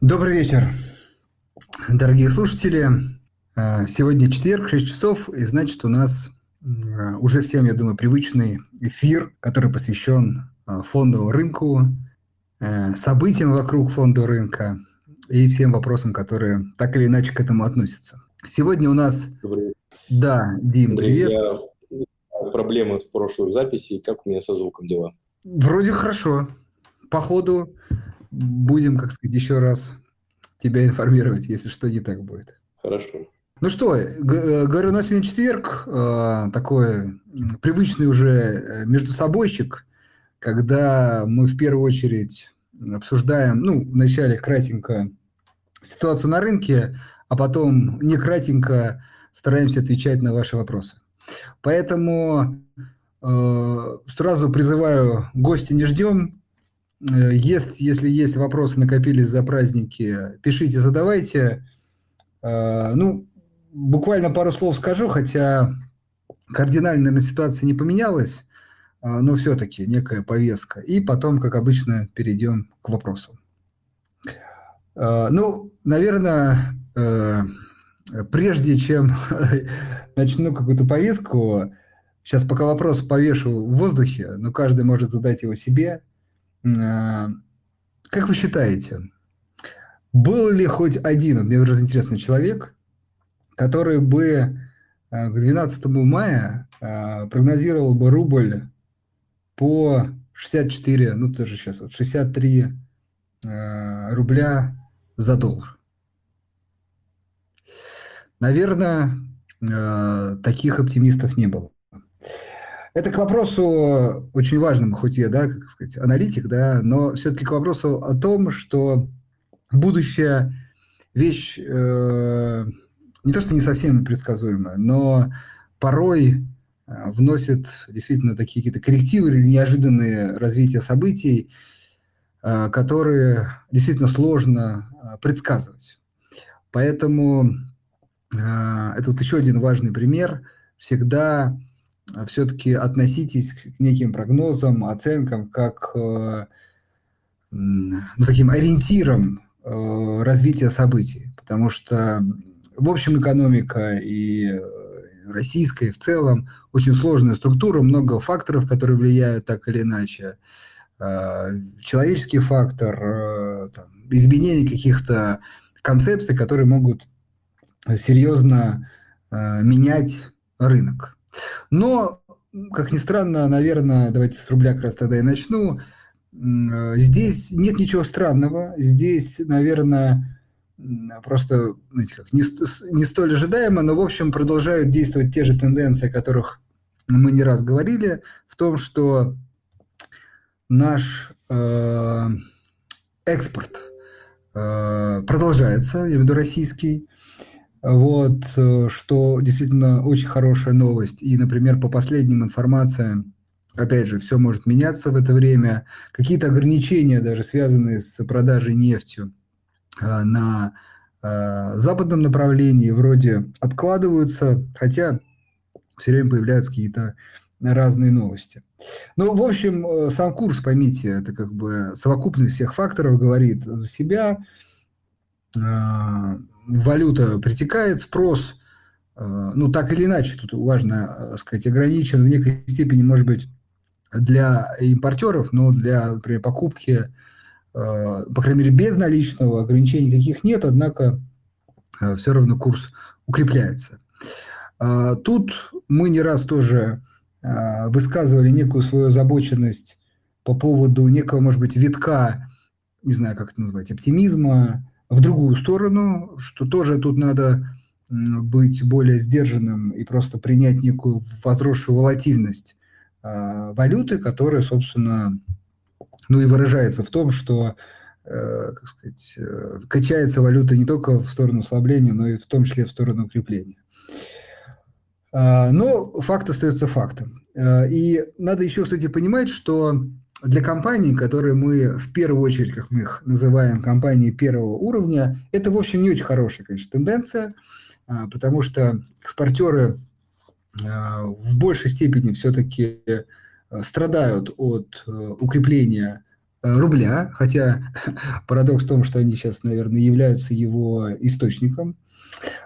Добрый вечер, дорогие слушатели. А, сегодня четверг, 6 часов, и значит у нас а, уже всем, я думаю, привычный эфир, который посвящен а, фондовому рынку, событиям вокруг фондового рынка и всем вопросам, которые так или иначе к этому относятся. Сегодня у нас... Добрый. Да, Дим, Андрей, привет. Я проблемы с прошлых записей. Как у меня со звуком дела? Вроде хорошо. По ходу будем, как сказать, еще раз тебя информировать, если что не так будет. Хорошо. Ну что, э, говорю, у нас сегодня четверг, э, такой привычный уже э, между собойчик, когда мы в первую очередь обсуждаем, ну, вначале кратенько ситуацию на рынке, а потом не кратенько стараемся отвечать на ваши вопросы. Поэтому э, сразу призываю, гости не ждем, есть, если есть вопросы, накопились за праздники, пишите, задавайте. Э, ну, буквально пару слов скажу, хотя кардинально на ситуация не поменялась, э, но все-таки некая повестка. И потом, как обычно, перейдем к вопросу. Ну, наверное, прежде чем начну какую-то повестку, сейчас пока вопрос повешу в воздухе, но каждый может задать его себе – Э, как вы считаете, был ли хоть один, мне уже интересный человек, который бы э, к 12 мая э, прогнозировал бы рубль по 64, ну тоже сейчас вот 63 рубля за доллар? Наверное, таких оптимистов не было. Это к вопросу очень важному, хоть я, да, как сказать, аналитик, да, но все-таки к вопросу о том, что будущее вещь э, не то, что не совсем предсказуемая, но порой э, вносит действительно такие какие-то коррективы или неожиданные развития событий, э, которые действительно сложно э, предсказывать. Поэтому э, это вот еще один важный пример. Всегда все-таки относитесь к неким прогнозам, оценкам, как э, ну, таким ориентиром э, развития событий. Потому что, в общем, экономика и российская в целом очень сложная структура, много факторов, которые влияют так или иначе. Э, человеческий фактор, там, изменение каких-то концепций, которые могут серьезно менять рынок. Но, как ни странно, наверное, давайте с рубля как раз тогда и начну. Здесь нет ничего странного. Здесь, наверное, просто, знаете, как, не, не столь ожидаемо, но, в общем, продолжают действовать те же тенденции, о которых мы не раз говорили, в том, что наш э, экспорт э, продолжается, я имею в виду российский, вот, э, что действительно очень хорошая новость. И, например, по последним информациям, опять же, все может меняться в это время. Какие-то ограничения, даже связанные с продажей нефтью э, на э, западном направлении, вроде откладываются, хотя все время появляются какие-то разные новости. Ну, в общем, сам курс, поймите, это как бы совокупность всех факторов говорит за себя валюта притекает, спрос, э, ну, так или иначе, тут важно э, сказать, ограничен в некой степени, может быть, для импортеров, но для, например, покупки, э, по крайней мере, без наличного ограничений никаких нет, однако все равно курс укрепляется. Тут мы не раз тоже высказывали некую свою озабоченность по поводу некого, может быть, витка, не знаю, как это назвать, оптимизма, в другую сторону, что тоже тут надо быть более сдержанным и просто принять некую возросшую волатильность э, валюты, которая, собственно, ну и выражается в том, что э, как сказать, э, качается валюта не только в сторону ослабления, но и в том числе в сторону укрепления. Э, но факт остается фактом. Э, и надо еще, кстати, понимать, что для компаний, которые мы в первую очередь, как мы их называем, компании первого уровня, это, в общем, не очень хорошая, конечно, тенденция, а, потому что экспортеры а, в большей степени все-таки а, страдают от укрепления рубля, хотя парадокс в том, что они сейчас, наверное, являются его источником.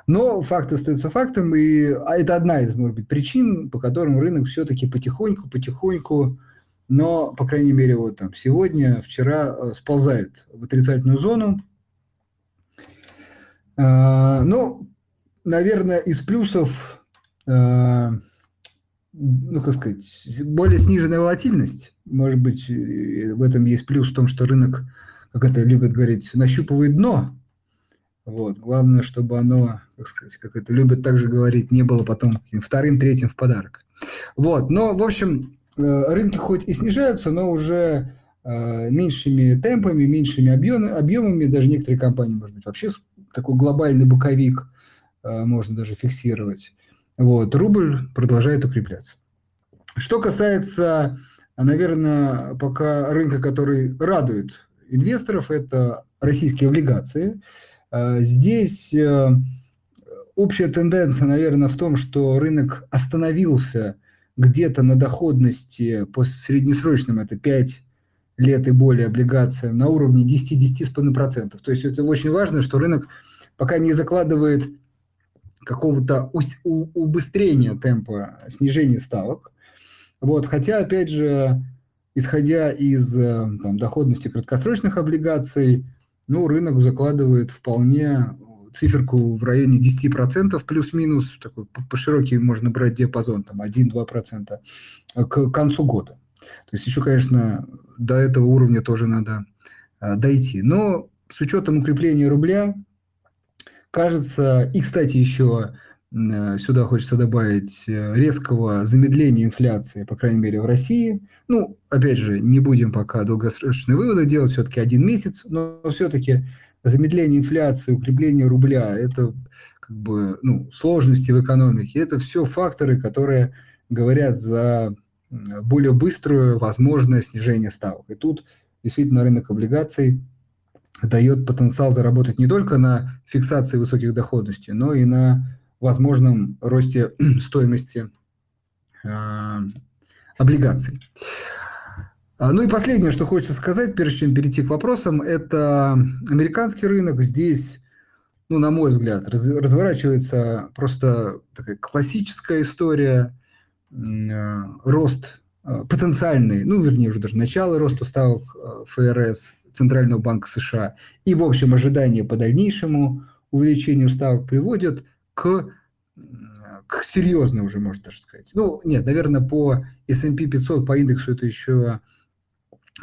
Но факт остается фактом, и это одна из, может быть, причин, по которым рынок все-таки потихоньку, потихоньку, но, по крайней мере, вот там сегодня, вчера э, сползает в отрицательную зону. А, ну, наверное, из плюсов, а, ну, как сказать, более сниженная волатильность. Может быть, в этом есть плюс в том, что рынок, как это любят говорить, нащупывает дно, вот. Главное, чтобы оно, как сказать, как это любят также говорить, не было потом вторым, третьим в подарок. Вот. Но, в общем, э, рынки хоть и снижаются, но уже э, меньшими темпами, меньшими объемами, объемами, даже некоторые компании, может быть, вообще такой глобальный боковик э, можно даже фиксировать. Вот. Рубль продолжает укрепляться. Что касается, наверное, пока рынка, который радует инвесторов, это российские облигации – Э, здесь э, общая тенденция, наверное, в том, что рынок остановился где-то на доходности по среднесрочным, это 5 лет и более облигациям, на уровне 10-10,5%. То есть это очень важно, что рынок пока не закладывает какого-то убыстрения темпа снижения ставок. Вот, хотя, опять же, исходя из э, там, доходности краткосрочных облигаций, ну, рынок закладывает вполне циферку в районе 10% плюс-минус, такой по, по широкий можно брать диапазон, там 1-2% к концу года. То есть еще, конечно, до этого уровня тоже надо а, дойти. Но с учетом укрепления рубля, кажется, и, кстати, еще Э, сюда хочется добавить э, резкого замедления инфляции, по крайней мере, в России. Ну, опять же, не будем пока долгосрочные выводы делать, все-таки один месяц, но все-таки замедление инфляции, укрепление рубля – это как бы ну, сложности в экономике. Это все факторы, которые говорят за более быструю возможное снижение ставок. И тут действительно рынок облигаций дает потенциал заработать не только на фиксации высоких доходностей, но и на возможном росте стоимости э, облигаций. А, ну и последнее, что хочется сказать, прежде чем перейти к вопросам, это американский рынок. Здесь, ну, на мой взгляд, раз, разворачивается просто такая классическая история, э, рост э, потенциальный, ну, вернее, уже даже начало роста ставок э, ФРС, Центрального банка США, и, в общем, ожидания по дальнейшему увеличению ставок приводят к, к серьезной уже, можно даже сказать. Ну, нет, наверное, по S&P 500, по индексу это еще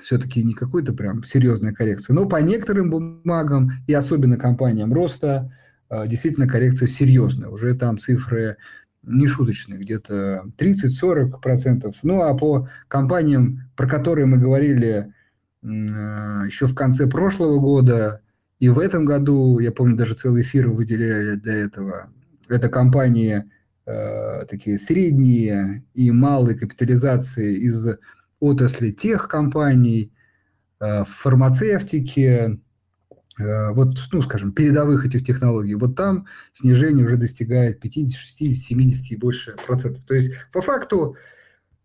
все-таки не какой-то прям серьезная коррекция. Но по некоторым бумагам и особенно компаниям роста э, действительно коррекция серьезная. Уже там цифры не шуточные, где-то 30-40%. Ну, а по компаниям, про которые мы говорили э, еще в конце прошлого года и в этом году, я помню, даже целый эфир выделяли для этого, это компании э, такие средние и малые капитализации из отрасли тех компаний, э, фармацевтики, э, вот, ну, скажем, передовых этих технологий, вот там снижение уже достигает 50, 60, 70 и больше процентов. То есть, по факту,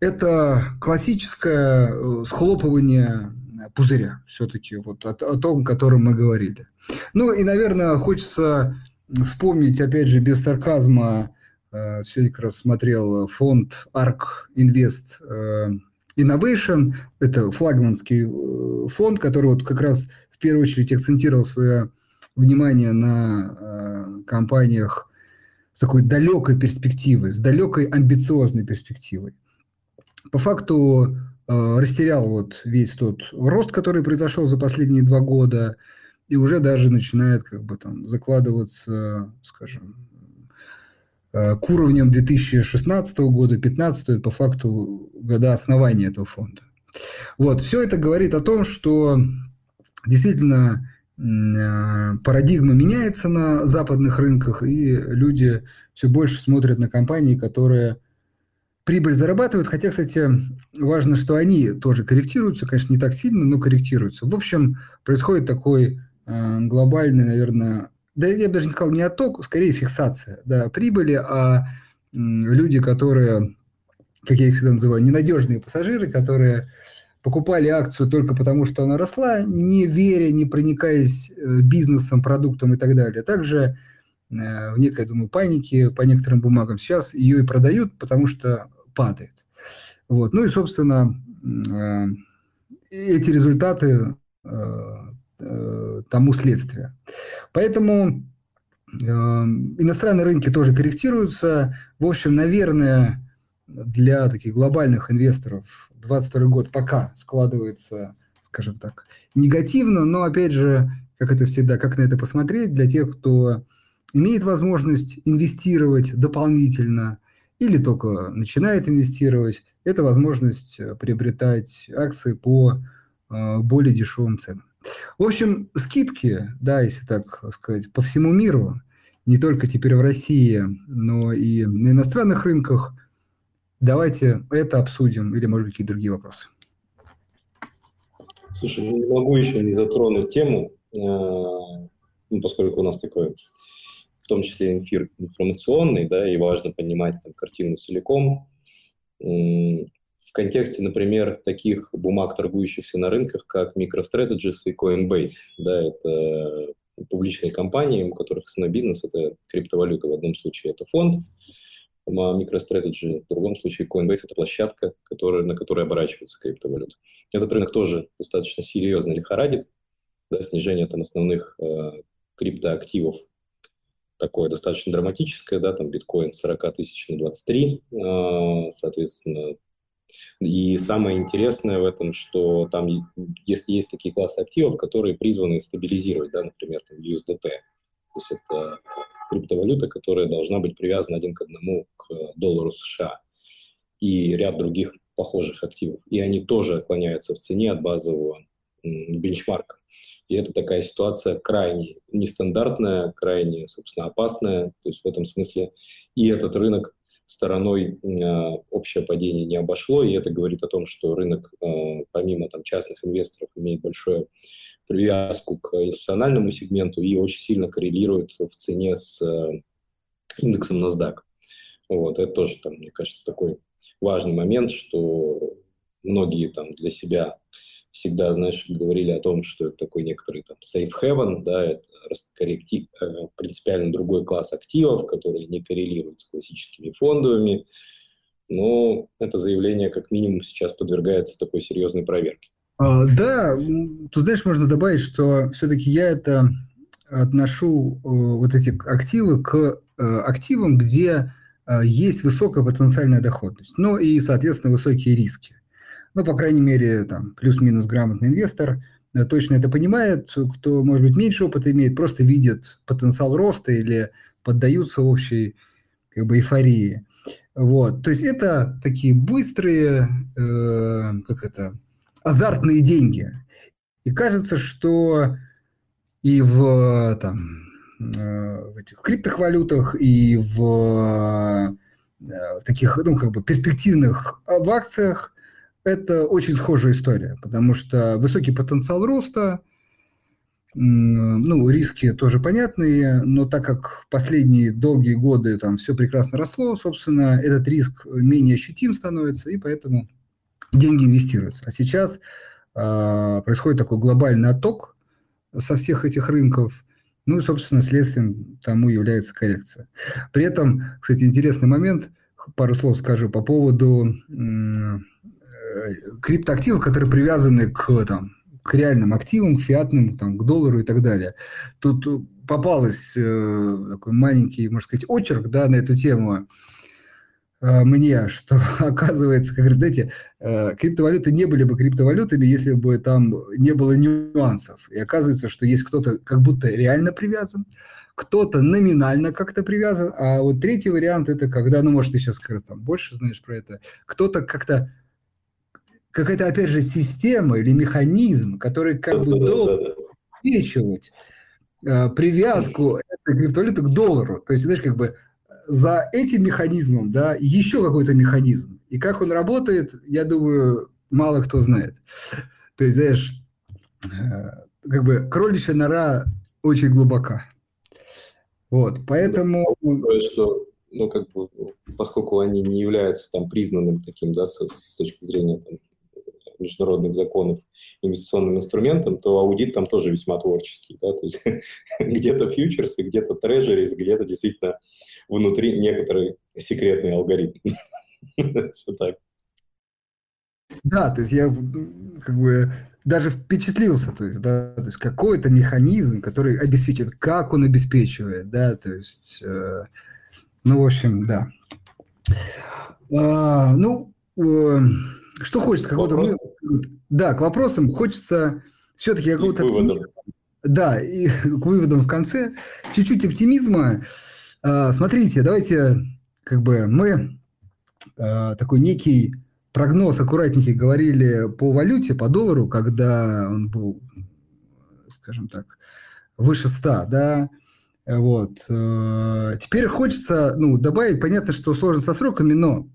это классическое э, схлопывание пузыря, все-таки вот о, о том, о котором мы говорили. Ну и, наверное, хочется вспомнить, опять же, без сарказма, сегодня как раз смотрел фонд ARK Invest Innovation, это флагманский э, фонд, который вот как раз в первую очередь акцентировал свое внимание на компаниях с такой далекой перспективой, с далекой амбициозной перспективой. По факту растерял вот весь тот рост, который произошел за последние два года – и уже даже начинает как бы там закладываться, скажем, э, к уровням 2016 года, 2015, по факту года основания этого фонда. Вот, все это говорит о том, что действительно э, парадигма меняется на западных рынках, и люди все больше смотрят на компании, которые прибыль зарабатывают, хотя, кстати, важно, что они тоже корректируются, конечно, не так сильно, но корректируются. В общем, происходит такой Э, глобальный, наверное, да я даже не сказал не отток, скорее фиксация да, прибыли, а люди, которые, как я их всегда называю, ненадежные пассажиры, которые покупали акцию только потому, что она росла, не веря, не проникаясь э, бизнесом, продуктом и так далее. Также э, в некой, думаю, панике по некоторым бумагам сейчас ее и продают, потому что падает. Вот. Ну и, собственно, э, эти результаты тому следствие. Поэтому иностранные рынки тоже корректируются. В общем, наверное, для таких глобальных инвесторов 2022 год пока складывается, скажем так, негативно, но опять же, как это всегда, как на это посмотреть для тех, кто имеет возможность инвестировать дополнительно или только начинает инвестировать, это возможность э, приобретать акции по э, более дешевым ценам. В общем, скидки, да, если так сказать, по всему миру, не только теперь в России, но и на иностранных рынках – Давайте это обсудим или, может быть, какие-то другие вопросы. Слушай, ну не могу еще не затронуть тему, э, ну, поскольку у нас такой, в том числе эфир информационный, да, и важно понимать там, картину целиком. Контексте, например, таких бумаг, торгующихся на рынках, как MicroStrategies и Coinbase, да, это публичные компании, у которых основной бизнес – это криптовалюта. В одном случае это фонд, MicroStrategy, в другом случае Coinbase – это площадка, которая, на которой оборачивается криптовалюта. Этот рынок тоже достаточно серьезно лихорадит, да, снижение там основных э, криптоактивов такое достаточно драматическое, да, там биткоин с 40 тысяч на 23, э, соответственно. И самое интересное в этом, что там, если есть такие классы активов, которые призваны стабилизировать, да, например, там USDT, то есть это криптовалюта, которая должна быть привязана один к одному к доллару США и ряд других похожих активов. И они тоже отклоняются в цене от базового бенчмарка. И это такая ситуация крайне нестандартная, крайне, собственно, опасная. То есть в этом смысле и этот рынок стороной э, общее падение не обошло, и это говорит о том, что рынок, э, помимо там, частных инвесторов, имеет большое привязку к институциональному сегменту и очень сильно коррелирует в цене с э, индексом NASDAQ. Вот, это тоже, там, мне кажется, такой важный момент, что многие там для себя всегда, знаешь, говорили о том, что это такой некоторый там safe haven, да, это корректив, э, принципиально другой класс активов, которые не коррелируют с классическими фондовыми, но это заявление как минимум сейчас подвергается такой серьезной проверке. А, да, тут, знаешь, можно добавить, что все-таки я это отношу, э, вот эти активы, к э, активам, где э, есть высокая потенциальная доходность, ну и, соответственно, высокие риски. Ну, по крайней мере, там, плюс-минус грамотный инвестор точно это понимает, кто, может быть, меньше опыта имеет, просто видит потенциал роста или поддаются общей как бы эйфории. Вот, то есть это такие быстрые, э, как это, азартные деньги. И кажется, что и в, там, э, в этих криптовалютах, и в, э, в таких, ну, как бы перспективных в акциях это очень схожая история, потому что высокий потенциал роста, ну, риски тоже понятные, но так как последние долгие годы там все прекрасно росло, собственно, этот риск менее ощутим становится, и поэтому деньги инвестируются. А сейчас э, происходит такой глобальный отток со всех этих рынков, ну и, собственно, следствием тому является коррекция. При этом, кстати, интересный момент, пару слов скажу по поводу э, криптоактивов, которые привязаны к, там, к реальным активам, к фиатным, там, к доллару и так далее. Тут попалась э, такой маленький, можно сказать, очерк да, на эту тему. Э, мне, что оказывается, как говорят, эти э, криптовалюты не были бы криптовалютами, если бы там не было нюансов. И оказывается, что есть кто-то как будто реально привязан, кто-то номинально как-то привязан, а вот третий вариант это когда, ну, может, ты как раз там больше знаешь про это, кто-то как-то какая-то, опять же, система или механизм, который как бы должен обеспечивать э, привязку этой криптовалюты к доллару. То есть, знаешь, как бы за этим механизмом, да, еще какой-то механизм. И как он работает, я думаю, мало кто знает. То есть, знаешь, э, как бы кроличья нора очень глубока. Вот, поэтому... Что, ну, как бы, поскольку они не являются там признанным таким, да, с, с точки зрения там, международных законов инвестиционным инструментом, то аудит там тоже весьма творческий. Да? То есть где-то фьючерсы, где-то трежерис, где-то действительно внутри некоторый секретный алгоритм. Все так. Да, то есть я как бы даже впечатлился, то есть, да, то есть какой-то механизм, который обеспечит, как он обеспечивает, да, то есть, э, ну, в общем, да. А, ну, э, что хочется, какого-то... Мы, да, к вопросам хочется все-таки какого-то оптимизма. Да, и к выводам в конце. Чуть-чуть оптимизма. А, смотрите, давайте как бы мы а, такой некий прогноз аккуратненький говорили по валюте, по доллару, когда он был, скажем так, выше 100, да, вот. Э, теперь хочется ну, добавить, понятно, что сложно со сроками, но,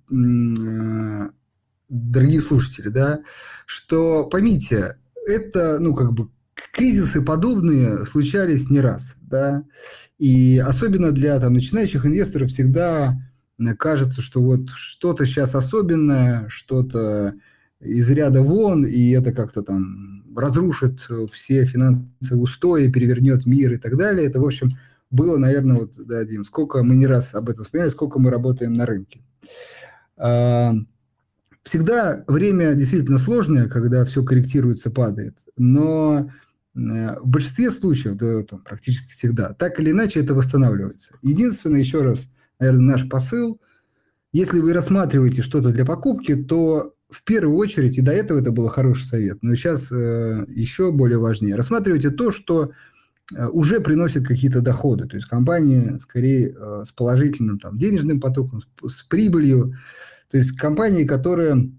дорогие слушатели, да, что поймите, это, ну, как бы, кризисы подобные случались не раз, да, и особенно для там, начинающих инвесторов всегда кажется, что вот что-то сейчас особенное, что-то из ряда вон, и это как-то там разрушит все финансовые устои, перевернет мир и так далее. Это, в общем, было, наверное, вот, да, Дим, сколько мы не раз об этом вспоминали, сколько мы работаем на рынке. Всегда время действительно сложное, когда все корректируется, падает, но э, в большинстве случаев, да, там, практически всегда, так или иначе это восстанавливается. Единственное, еще раз, наверное, наш посыл, если вы рассматриваете что-то для покупки, то в первую очередь, и до этого это был хороший совет, но сейчас э, еще более важнее, рассматривайте то, что Э, уже приносит какие-то доходы. То есть компании скорее э, с положительным там, денежным потоком, с прибылью. То есть компании, которые,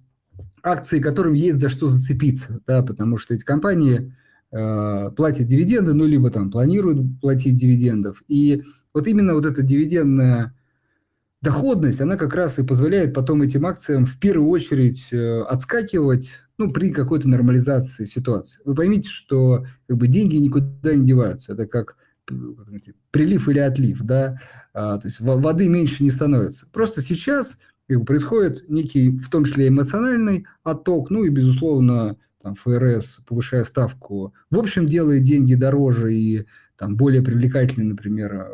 акции которым есть за что зацепиться, да, потому что эти компании э, платят дивиденды, ну, либо там планируют платить дивидендов. И вот именно вот эта дивидендная доходность, она как раз и позволяет потом этим акциям в первую очередь э, отскакивать ну, при какой-то нормализации ситуации. Вы поймите, что как бы, деньги никуда не деваются. Это как, знаете, прилив или отлив. Да? А, то есть воды меньше не становится. Просто сейчас как бы, происходит некий, в том числе эмоциональный отток, ну и, безусловно, там, ФРС, повышая ставку, в общем, делает деньги дороже и там, более привлекательные, например,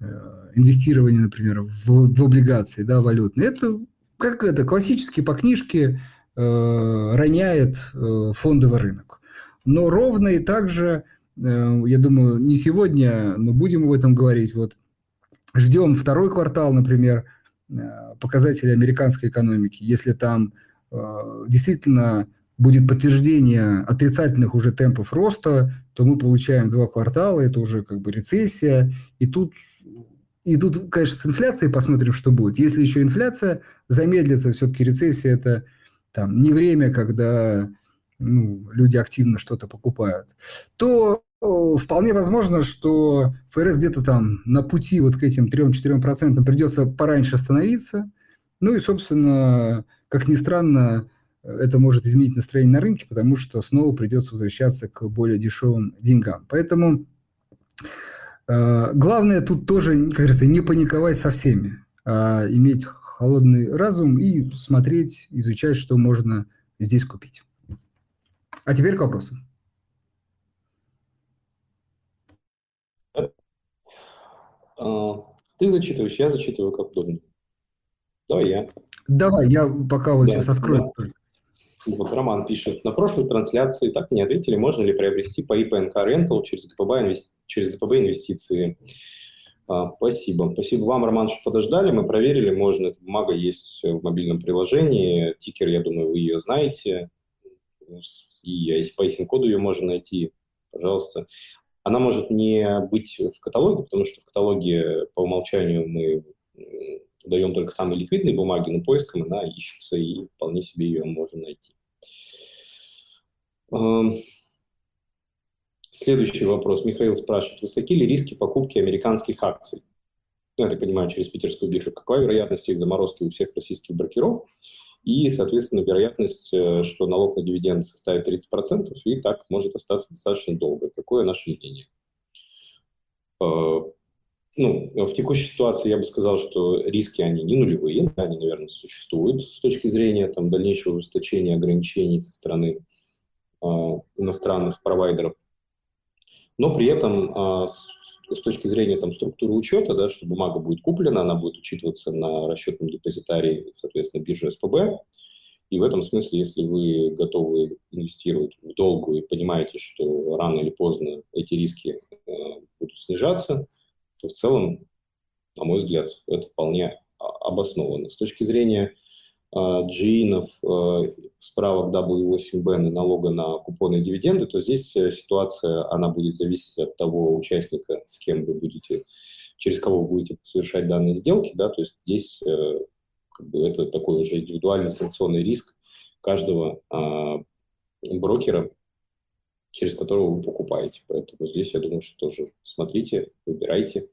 э, инвестирование, например, в, в облигации да, валютные. Это как это, классически по книжке Э, роняет э, фондовый рынок. Но ровно и также, э, я думаю, не сегодня, но будем об этом говорить. Вот ждем второй квартал, например, показатели американской экономики. Если там действительно будет подтверждение отрицательных уже темпов роста, то мы получаем два квартала, это уже как бы рецессия, и тут и тут, конечно, с инфляцией посмотрим, что будет. Если еще инфляция замедлится, все-таки рецессия – это там, не время, когда ну, люди активно что-то покупают, то вполне возможно, что ФРС где-то там на пути вот к этим 3-4% придется пораньше остановиться. Ну и, собственно, как ни странно, это может изменить настроение на рынке, потому что снова придется возвращаться к более дешевым деньгам. Поэтому э, главное тут тоже, как говорится, не паниковать со всеми, а иметь холодный разум и смотреть, изучать, что можно здесь купить. А теперь к вопросу. А, ты зачитываешь, я зачитываю, как удобно. Давай я. Давай, я пока вот да, сейчас открою. Да. Вот Роман пишет, на прошлой трансляции так не ответили, можно ли приобрести по ИПНК Rental через ГПБ, инвести... через ГПБ инвестиции. А, спасибо. Спасибо вам, Роман, что подождали. Мы проверили, можно. Бумага есть в мобильном приложении. Тикер, я думаю, вы ее знаете. И по ISIN-коду ее можно найти. Пожалуйста. Она может не быть в каталоге, потому что в каталоге по умолчанию мы даем только самые ликвидные бумаги, но поиском она ищется, и вполне себе ее можно найти. Следующий вопрос. Михаил спрашивает, высоки ли риски покупки американских акций? Ну, я так понимаю, через питерскую биржу. Какова вероятность их заморозки у всех российских брокеров? И, соответственно, вероятность, э, что налог на дивиденды составит 30%, и так может остаться достаточно долго. Какое наше мнение? Э, ну, в текущей ситуации я бы сказал, что риски, они не нулевые, они, наверное, существуют с точки зрения там, дальнейшего ужесточения ограничений со стороны э, иностранных провайдеров. Но при этом с, точки зрения там, структуры учета, да, что бумага будет куплена, она будет учитываться на расчетном депозитарии, соответственно, биржи СПБ, и в этом смысле, если вы готовы инвестировать в долгую и понимаете, что рано или поздно эти риски э, будут снижаться, то в целом, на мой взгляд, это вполне обоснованно. С точки зрения джинов, э, справок W8B и налога на купоны и дивиденды, то здесь э, ситуация, она будет зависеть от того участника, с кем вы будете, через кого вы будете совершать данные сделки, да, то есть здесь э, как бы это такой уже индивидуальный санкционный риск каждого э, брокера, через которого вы покупаете. Поэтому здесь, я думаю, что тоже смотрите, выбирайте.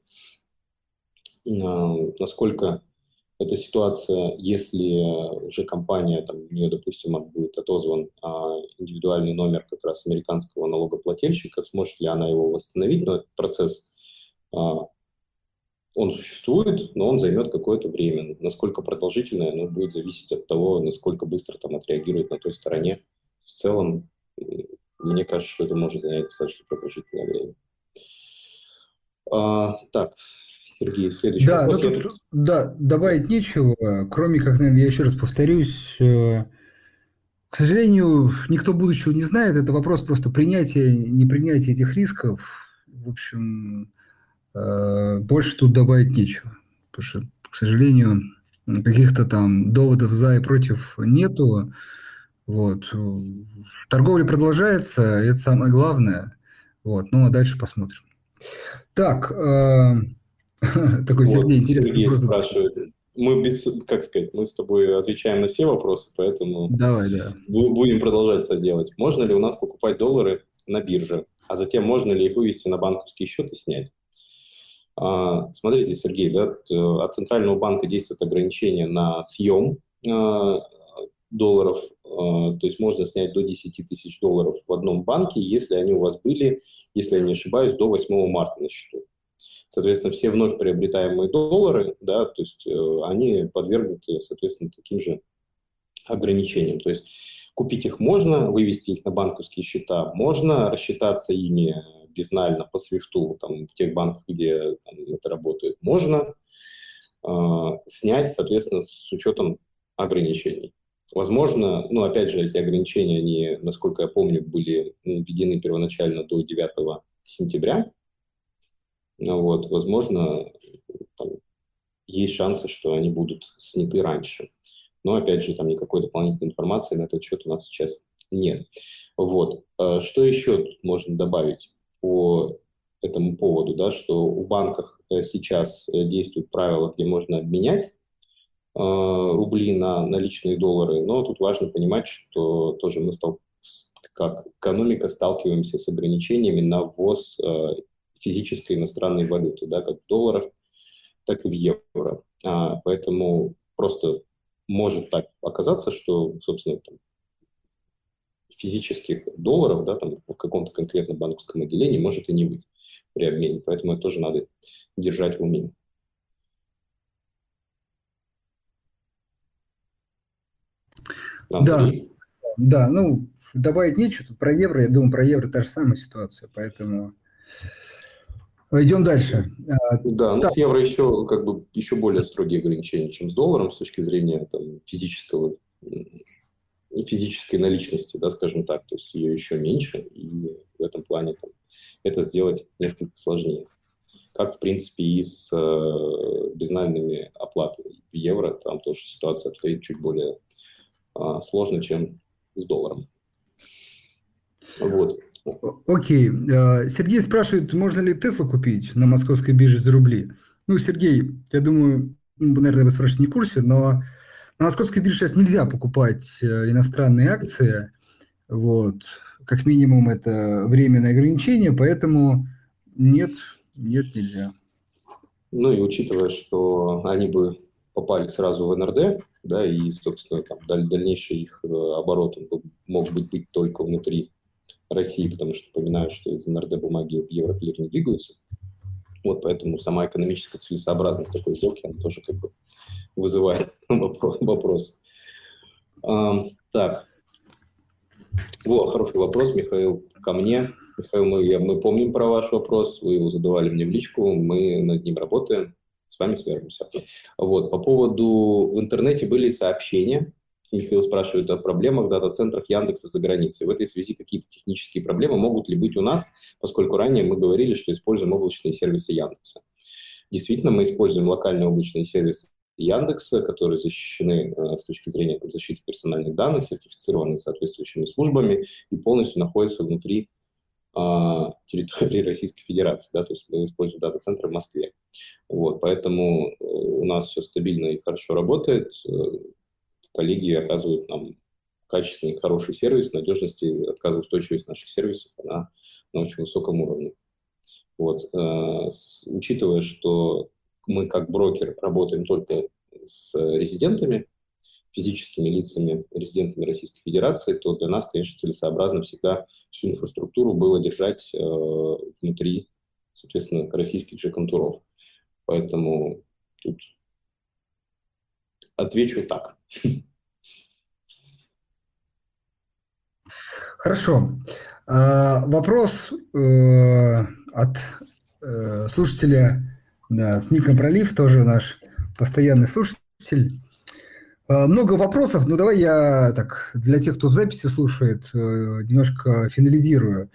А, насколько эта ситуация, если уже компания, там, у нее, допустим, будет отозван а, индивидуальный номер как раз американского налогоплательщика, сможет ли она его восстановить, но этот процесс а, он существует, но он займет какое-то время. Насколько продолжительное, оно будет зависеть от того, насколько быстро там отреагирует на той стороне. В целом, мне кажется, что это может занять достаточно продолжительное время. А, так, Сергей, следующий да, вопрос. Ну, тут, да, добавить нечего, кроме как, наверное, я еще раз повторюсь, э, к сожалению, никто будущего не знает. Это вопрос просто принятия, непринятия этих рисков. В общем, Э, больше тут добавить нечего. Потому что, к сожалению, каких-то там доводов за и против нету. Вот. Торговля продолжается, это самое главное. Вот. Ну, а дальше посмотрим. Так, э, такой Сергей, интересный вопрос. спрашивает. Мы, без, как сказать, мы с тобой отвечаем на все вопросы, поэтому Давай, да. будем продолжать это делать. Можно ли у нас покупать доллары на бирже, а затем можно ли их вывести на банковский счет и снять? А, смотрите, Сергей, да, от Центрального банка действует ограничение на съем а, долларов, а, то есть можно снять до 10 тысяч долларов в одном банке, если они у вас были, если я не ошибаюсь, до 8 марта на счету. Соответственно, все вновь приобретаемые доллары, да, то есть э, они подвергнуты, соответственно, таким же ограничениям. То есть купить их можно, вывести их на банковские счета можно, рассчитаться ими безнально по свифту там, в тех банках, где там, это работает, можно э, снять, соответственно, с учетом ограничений. Возможно, ну, опять же, эти ограничения, они, насколько я помню, были введены первоначально до 9 сентября. Ну вот, возможно, там, есть шансы, что они будут сняты раньше. Но, опять же, там никакой дополнительной информации на этот счет у нас сейчас нет. Вот. А что еще тут можно добавить? по этому поводу, да, что у банков э, сейчас э, действуют правила, где можно обменять э, рубли на наличные доллары, но тут важно понимать, что тоже мы стал, как экономика сталкиваемся с ограничениями на ввоз физической иностранной валюты, да, как в долларах, так и в евро. А, поэтому просто может так оказаться, что, собственно, там, физических долларов, да, там в каком-то конкретном банковском отделении может и не быть при обмене. Поэтому это тоже надо держать в уме. да, да, ну, добавить нечего. Про евро, я думаю, про евро та же самая ситуация, поэтому идем дальше. Да, ну, да. с евро еще, как бы, еще более строгие ограничения, чем с долларом с точки зрения там, физического физической наличности, да, скажем так, то есть ее еще меньше, и в этом плане там, это сделать несколько сложнее. Как, в принципе, и с э, безнальными оплатами в евро, там тоже ситуация обстоит чуть более э, сложно, чем с долларом. Вот. Окей. Э, Сергей спрашивает, можно ли Теслу купить на московской бирже за рубли? Ну, Сергей, я думаю, наверное, вы спрашиваете не в курсе, но на московской бирже сейчас нельзя покупать э, иностранные акции. Вот. Как минимум это временное ограничение, поэтому нет, нет, нельзя. Ну и учитывая, что они бы попали сразу в НРД, да, и, собственно, там, даль- дальнейший их э, оборот мог быть, быть только внутри России, потому что напоминаю, что из НРД бумаги в Европлир не двигаются. Вот поэтому сама экономическая целесообразность такой сделки, она тоже как бы вызывает вопрос. вопрос. А, так. Во, хороший вопрос, Михаил, ко мне. Михаил, мы, я, мы помним про ваш вопрос, вы его задавали мне в личку, мы над ним работаем, с вами свяжемся. Вот, по поводу, в интернете были сообщения, Михаил спрашивает о проблемах в дата-центрах Яндекса за границей. В этой связи какие-то технические проблемы могут ли быть у нас, поскольку ранее мы говорили, что используем облачные сервисы Яндекса. Действительно, мы используем локальные облачные сервисы Яндекса, которые защищены э, с точки зрения там, защиты персональных данных, сертифицированы соответствующими службами и полностью находятся внутри э, территории Российской Федерации. Да, то есть мы используем дата-центры в Москве. Вот, поэтому э, у нас все стабильно и хорошо работает. Коллеги оказывают нам качественный, хороший сервис, надежность и отказоустойчивость наших сервисов на, на очень высоком уровне. Вот. Э, учитывая, что мы как брокер работаем только с резидентами, физическими лицами, резидентами Российской Федерации, то для нас, конечно, целесообразно всегда всю инфраструктуру было держать э, внутри, соответственно, российских же контуров. Поэтому тут отвечу так. Хорошо. А, вопрос э, от э, слушателя да, с ником Пролив, тоже наш постоянный слушатель. А, много вопросов, но давай я так для тех, кто в записи слушает, э, немножко финализирую.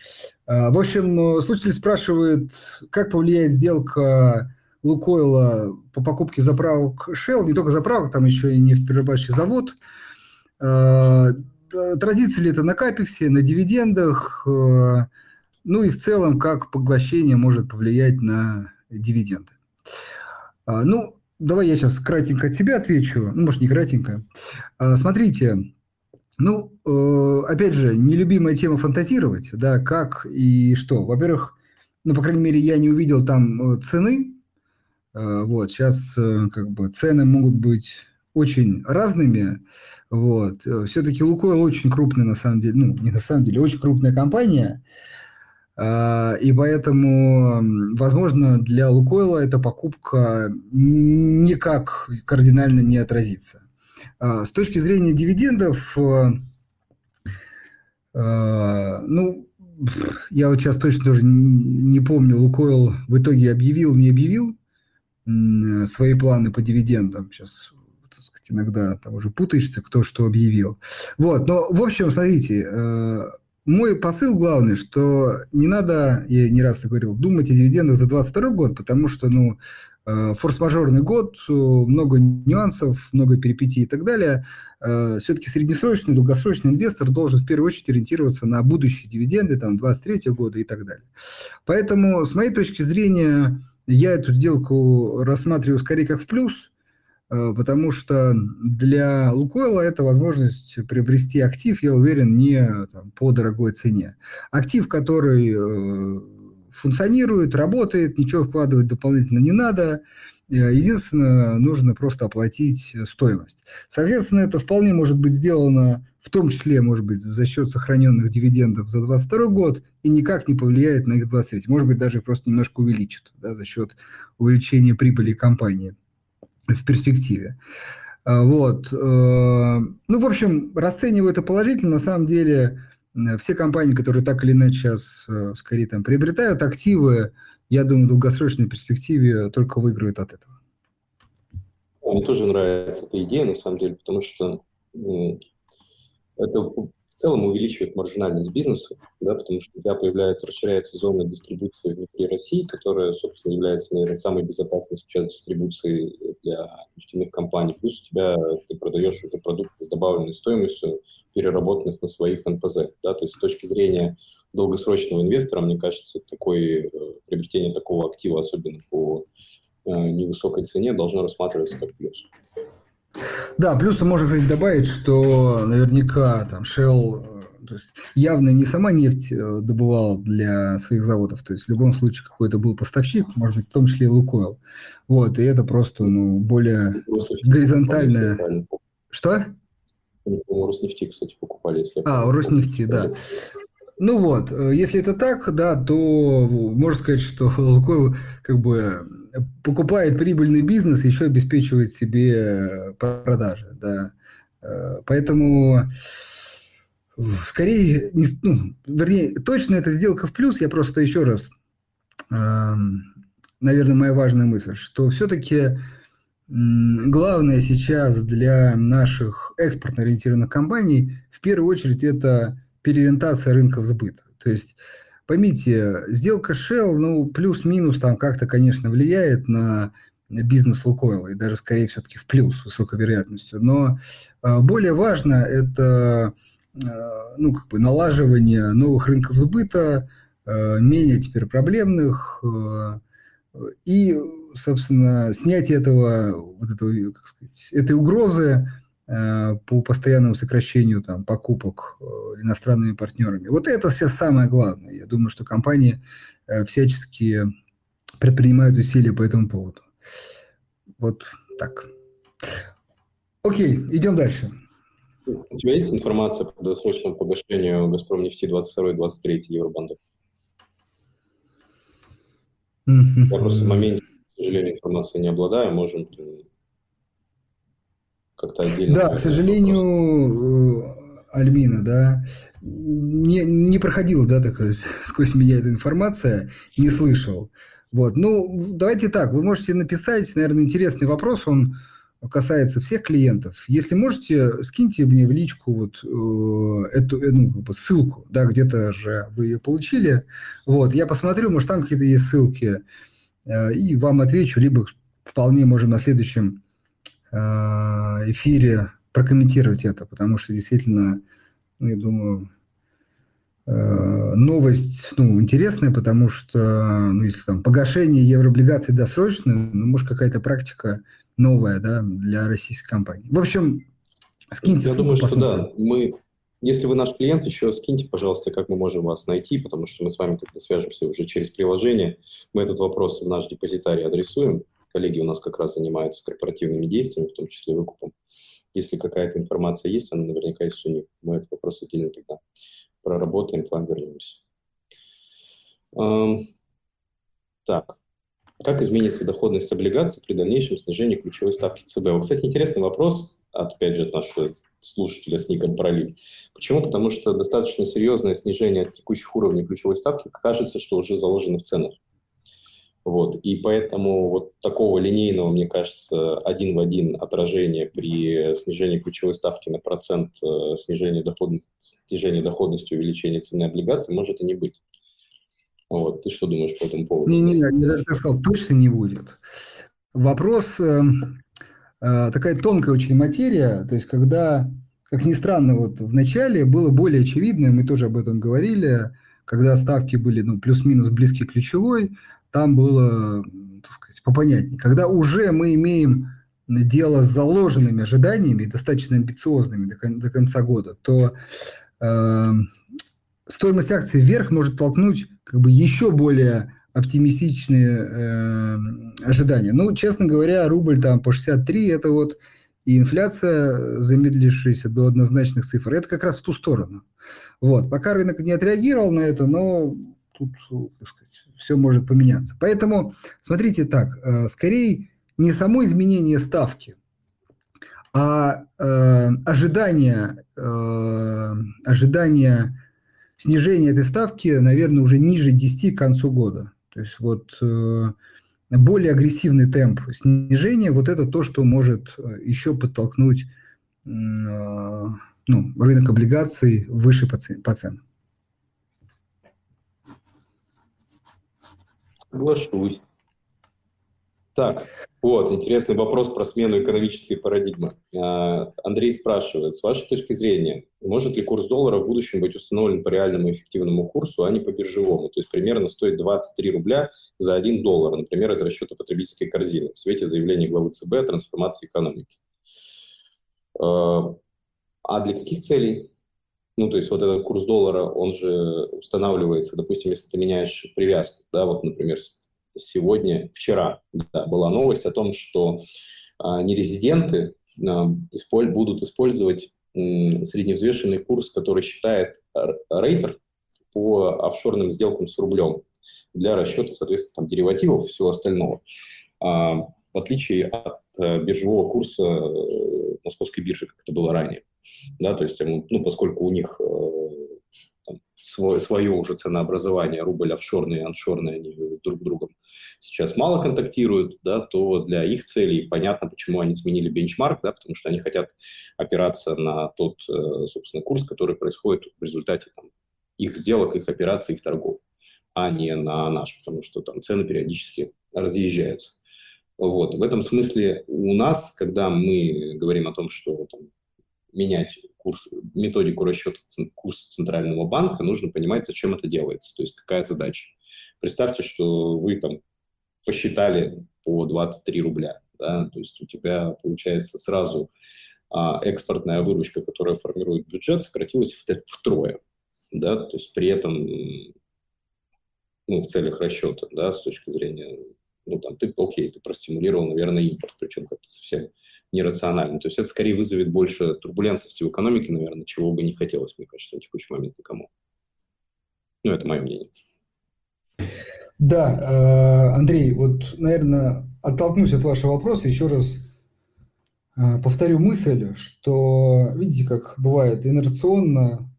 А, в общем, слушатель спрашивает, как повлияет сделка Лукойла по покупке заправок Shell, не только заправок, там еще и нефтеперерабатывающий завод – отразится ли это на капексе, на дивидендах, э, ну и в целом, как поглощение может повлиять на дивиденды. Ну, давай я сейчас кратенько от тебя отвечу, ну, может, не кратенько. Смотрите, ну, э, опять же, нелюбимая тема фантазировать, да, как и что. Во-первых, ну, по крайней мере, я не увидел там э, цены, вот, сейчас как бы цены могут быть очень разными, вот. Э, Все-таки Лукойл очень крупная, на самом деле, ну, не на самом деле, очень крупная компания, а, и поэтому, возможно, для Лукойла эта покупка никак кардинально не отразится. А, с точки зрения дивидендов, э, э, ну, я вот сейчас точно тоже не помню, Лукойл в итоге объявил, не объявил свои планы по дивидендам. Сейчас сказать, иногда там уже путаешься, кто что объявил. Вот, но в общем, смотрите, э, мой посыл главный, что не надо, я не раз это говорил, думать о дивидендах за 2022 год, потому что, ну, э, форс-мажорный год, э, много нюансов, много перипетий и так далее. Все-таки среднесрочный, долгосрочный инвестор должен в первую очередь ориентироваться на будущие дивиденды, там, 2023 года и так далее. Поэтому, с моей точки зрения, я эту сделку рассматриваю скорее как в плюс – Э, потому что для Лукойла это возможность приобрести актив, я уверен, не там, по дорогой цене. Актив, который э, функционирует, работает, ничего вкладывать дополнительно не надо. Э, единственное, нужно просто оплатить стоимость. Соответственно, это вполне может быть сделано, в том числе, может быть, за счет сохраненных дивидендов за 2022 год и никак не повлияет на их 2023. Может быть, даже просто немножко увеличит да, за счет увеличения прибыли компании в перспективе. А, вот. Э, ну, в общем, расцениваю это положительно. На самом деле, все компании, которые так или иначе сейчас, э, скорее, там, приобретают активы, я думаю, в долгосрочной перспективе только выиграют от этого. Мне тоже нравится эта идея, на самом деле, потому что это целом увеличивает маржинальность бизнеса, да, потому что у тебя появляется, расширяется зона дистрибуции внутри России, которая, собственно, является, наверное, самой безопасной сейчас дистрибуцией для нефтяных компаний. Плюс у тебя ты продаешь уже продукты с добавленной стоимостью, переработанных на своих НПЗ. Да, то есть с точки зрения долгосрочного инвестора, мне кажется, такое, э, приобретение такого актива, особенно по э, невысокой цене, должно рассматриваться как плюс. Да, плюсом можно, кстати, добавить, что наверняка там Shell э, то есть явно не сама нефть добывала для своих заводов, то есть в любом случае какой-то был поставщик, может быть, в том числе и Лукойл. Вот, и это просто, ну, более просто горизонтальное... Что? Роснефти, кстати, покупали, если... А, у Роснефти, да. Ну вот, э, если это так, да, то можно сказать, что Лукойл как бы покупает прибыльный бизнес, еще обеспечивает себе продажи, да. Э, поэтому скорее, ну, вернее, точно эта сделка в плюс, я просто еще раз, эм, наверное, моя важная мысль, что все-таки главное сейчас для наших экспортно-ориентированных компаний в первую очередь это переориентация рынков сбыта. То есть, поймите, сделка Shell, ну, плюс-минус там как-то, конечно, влияет на бизнес Лукойла, и даже, скорее, все-таки в плюс, с высокой вероятностью. Но э, более важно это э, ну, как бы налаживание новых рынков сбыта, э, менее теперь проблемных, и, собственно, снятие этого, вот этого, как сказать, этой угрозы по постоянному сокращению там, покупок э, иностранными партнерами. Вот это все самое главное. Я думаю, что компании э, всячески предпринимают усилия по этому поводу. Вот так. Окей, идем дальше. У тебя есть информация по досрочному погашению «Газпром нефти» 22-23 евробандов? Я просто в моменте, к сожалению, информации не обладаю. Можем как-то отдельно. Да, к сожалению, вопрос. Э, Альмина, да, не, не проходила, да, такая сквозь меня эта информация, не слышал. Вот, ну, давайте так, вы можете написать, наверное, интересный вопрос, он касается всех клиентов. Если можете, скиньте мне в личку вот э, эту э, ну, как бы ссылку, да, где-то же вы ее получили. Вот, я посмотрю, может, там какие-то есть ссылки, э, и вам отвечу, либо вполне можем на следующем эфире прокомментировать это, потому что действительно, ну, я думаю, э, новость ну, интересная, потому что, ну, если там погашение еврооблигаций досрочно, ну, может, какая-то практика новая, да, для российской компании. В общем, скиньте Я думаю, посмотрим. что да, мы, если вы наш клиент, еще скиньте, пожалуйста, как мы можем вас найти, потому что мы с вами как-то свяжемся уже через приложение. Мы этот вопрос в наш депозитарий адресуем, коллеги у нас как раз занимаются корпоративными действиями, в том числе выкупом. Если какая-то информация есть, она наверняка есть у них. Мы этот вопрос отдельно тогда проработаем, к вам вернемся. Так, как изменится доходность облигаций при дальнейшем снижении ключевой ставки ЦБ? Вот, кстати, интересный вопрос, опять же, от нашего слушателя с ником Пролив. Почему? Потому что достаточно серьезное снижение от текущих уровней ключевой ставки кажется, что уже заложено в ценах. Вот. И поэтому вот такого линейного, мне кажется, один в один отражения при снижении ключевой ставки на процент э, снижения, доходности, снижения доходности, увеличения цены облигаций может и не быть. Вот. Ты что думаешь по этому поводу? Не, не, я даже сказал, точно не будет. Вопрос, э, э, такая тонкая очень материя, то есть когда, как ни странно, вот в начале было более очевидно, мы тоже об этом говорили, когда ставки были ну, плюс-минус близки к ключевой, там было, так сказать, попонятнее. Когда уже мы имеем дело с заложенными ожиданиями, достаточно амбициозными до, до конца года, то э, стоимость акций вверх может толкнуть как бы еще более оптимистичные э, ожидания. Ну, честно говоря, рубль там по 63, это вот и инфляция, замедлившаяся до однозначных цифр, это как раз в ту сторону. Вот. Пока рынок не отреагировал на это, но тут, так сказать, все может поменяться. Поэтому, смотрите так, э, скорее не само изменение ставки, а э, ожидание, э, ожидание снижения этой ставки, наверное, уже ниже 10 к концу года. То есть вот э, более агрессивный темп снижения, вот это то, что может э, еще подтолкнуть э, ну, рынок облигаций выше по, цен, по ценам. Соглашусь. Так, вот, интересный вопрос про смену экономической парадигмы. А, Андрей спрашивает, с вашей точки зрения, может ли курс доллара в будущем быть установлен по реальному эффективному курсу, а не по биржевому? То есть примерно стоит 23 рубля за 1 доллар, например, из расчета потребительской корзины в свете заявления главы ЦБ о трансформации экономики. А, а для каких целей? Ну, то есть вот этот курс доллара, он же устанавливается, допустим, если ты меняешь привязку, да, вот, например, сегодня, вчера да, была новость о том, что а, нерезиденты а, исполь, будут использовать м, средневзвешенный курс, который считает рейтер, по офшорным сделкам с рублем для расчета, соответственно, там, деривативов и всего остального. А, в отличие от э, биржевого курса э, московской биржи, как это было ранее. Да, то есть, ну, поскольку у них там, свое, свое уже ценообразование, рубль офшорный и аншорный, они друг с другом сейчас мало контактируют, да, то для их целей понятно, почему они сменили бенчмарк, да, потому что они хотят опираться на тот, э, собственно, курс, который происходит в результате там, их сделок, их операций, их торгов, а не на наш, потому что там цены периодически разъезжаются. Вот. В этом смысле у нас, когда мы говорим о том, что там, менять курс, методику расчета курса Центрального банка, нужно понимать, зачем это делается, то есть какая задача. Представьте, что вы там посчитали по 23 рубля, да, то есть у тебя получается сразу а, экспортная выручка, которая формирует бюджет, сократилась втрое, да, то есть при этом ну, в целях расчета, да, с точки зрения, ну, там, ты, окей, ты простимулировал, наверное, импорт, причем как-то совсем нерационально. То есть это скорее вызовет больше турбулентности в экономике, наверное, чего бы не хотелось, мне кажется, в текущий момент никому. Ну, это мое мнение. Да, э, Андрей, вот, наверное, оттолкнусь от вашего вопроса, еще раз э, повторю мысль, что, видите, как бывает инерционно,